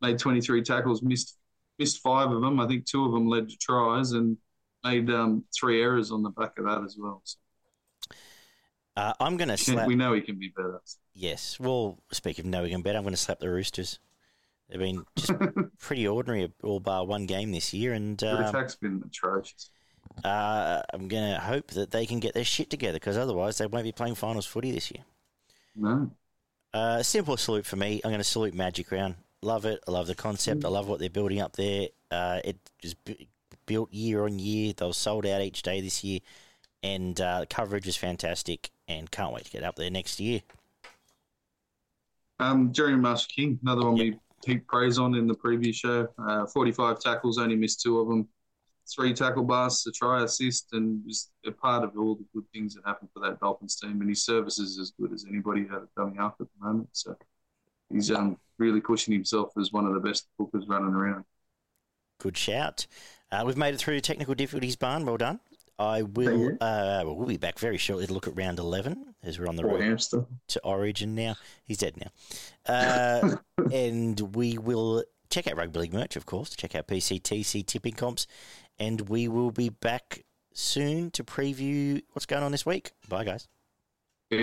made 23 tackles, missed missed five of them. I think two of them led to tries and made um, three errors on the back of that as well. So. Uh, I'm going to slap. We know he can be better. Yes. Well, speak of knowing him better, I'm going to slap the Roosters. They've been just [LAUGHS] pretty ordinary, all bar one game this year, and um, the attack's been atrocious. Uh, I'm going to hope that they can get their shit together because otherwise they won't be playing finals footy this year. No. Uh, simple salute for me. I'm going to salute Magic Round. Love it. I love the concept. Mm. I love what they're building up there. Uh, it is b- built year on year. They were sold out each day this year, and uh, the coverage is fantastic. And can't wait to get up there next year. Um, Jerry Marshall King, another one yep. we heaped praise on in the previous show. Uh, 45 tackles, only missed two of them three tackle busts, a try assist, and was a part of all the good things that happened for that Dolphins team. And his service is as good as anybody at a dummy up at the moment. So he's um, really pushing himself as one of the best hookers running around. Good shout. Uh, we've made it through technical difficulties, Barn. Well done. I will. Uh, we'll be back very shortly to look at round eleven as we're on the Poor road hamster. to Origin now. He's dead now, uh, [LAUGHS] and we will check out rugby league merch, of course. Check out PCTC tipping comps, and we will be back soon to preview what's going on this week. Bye, guys.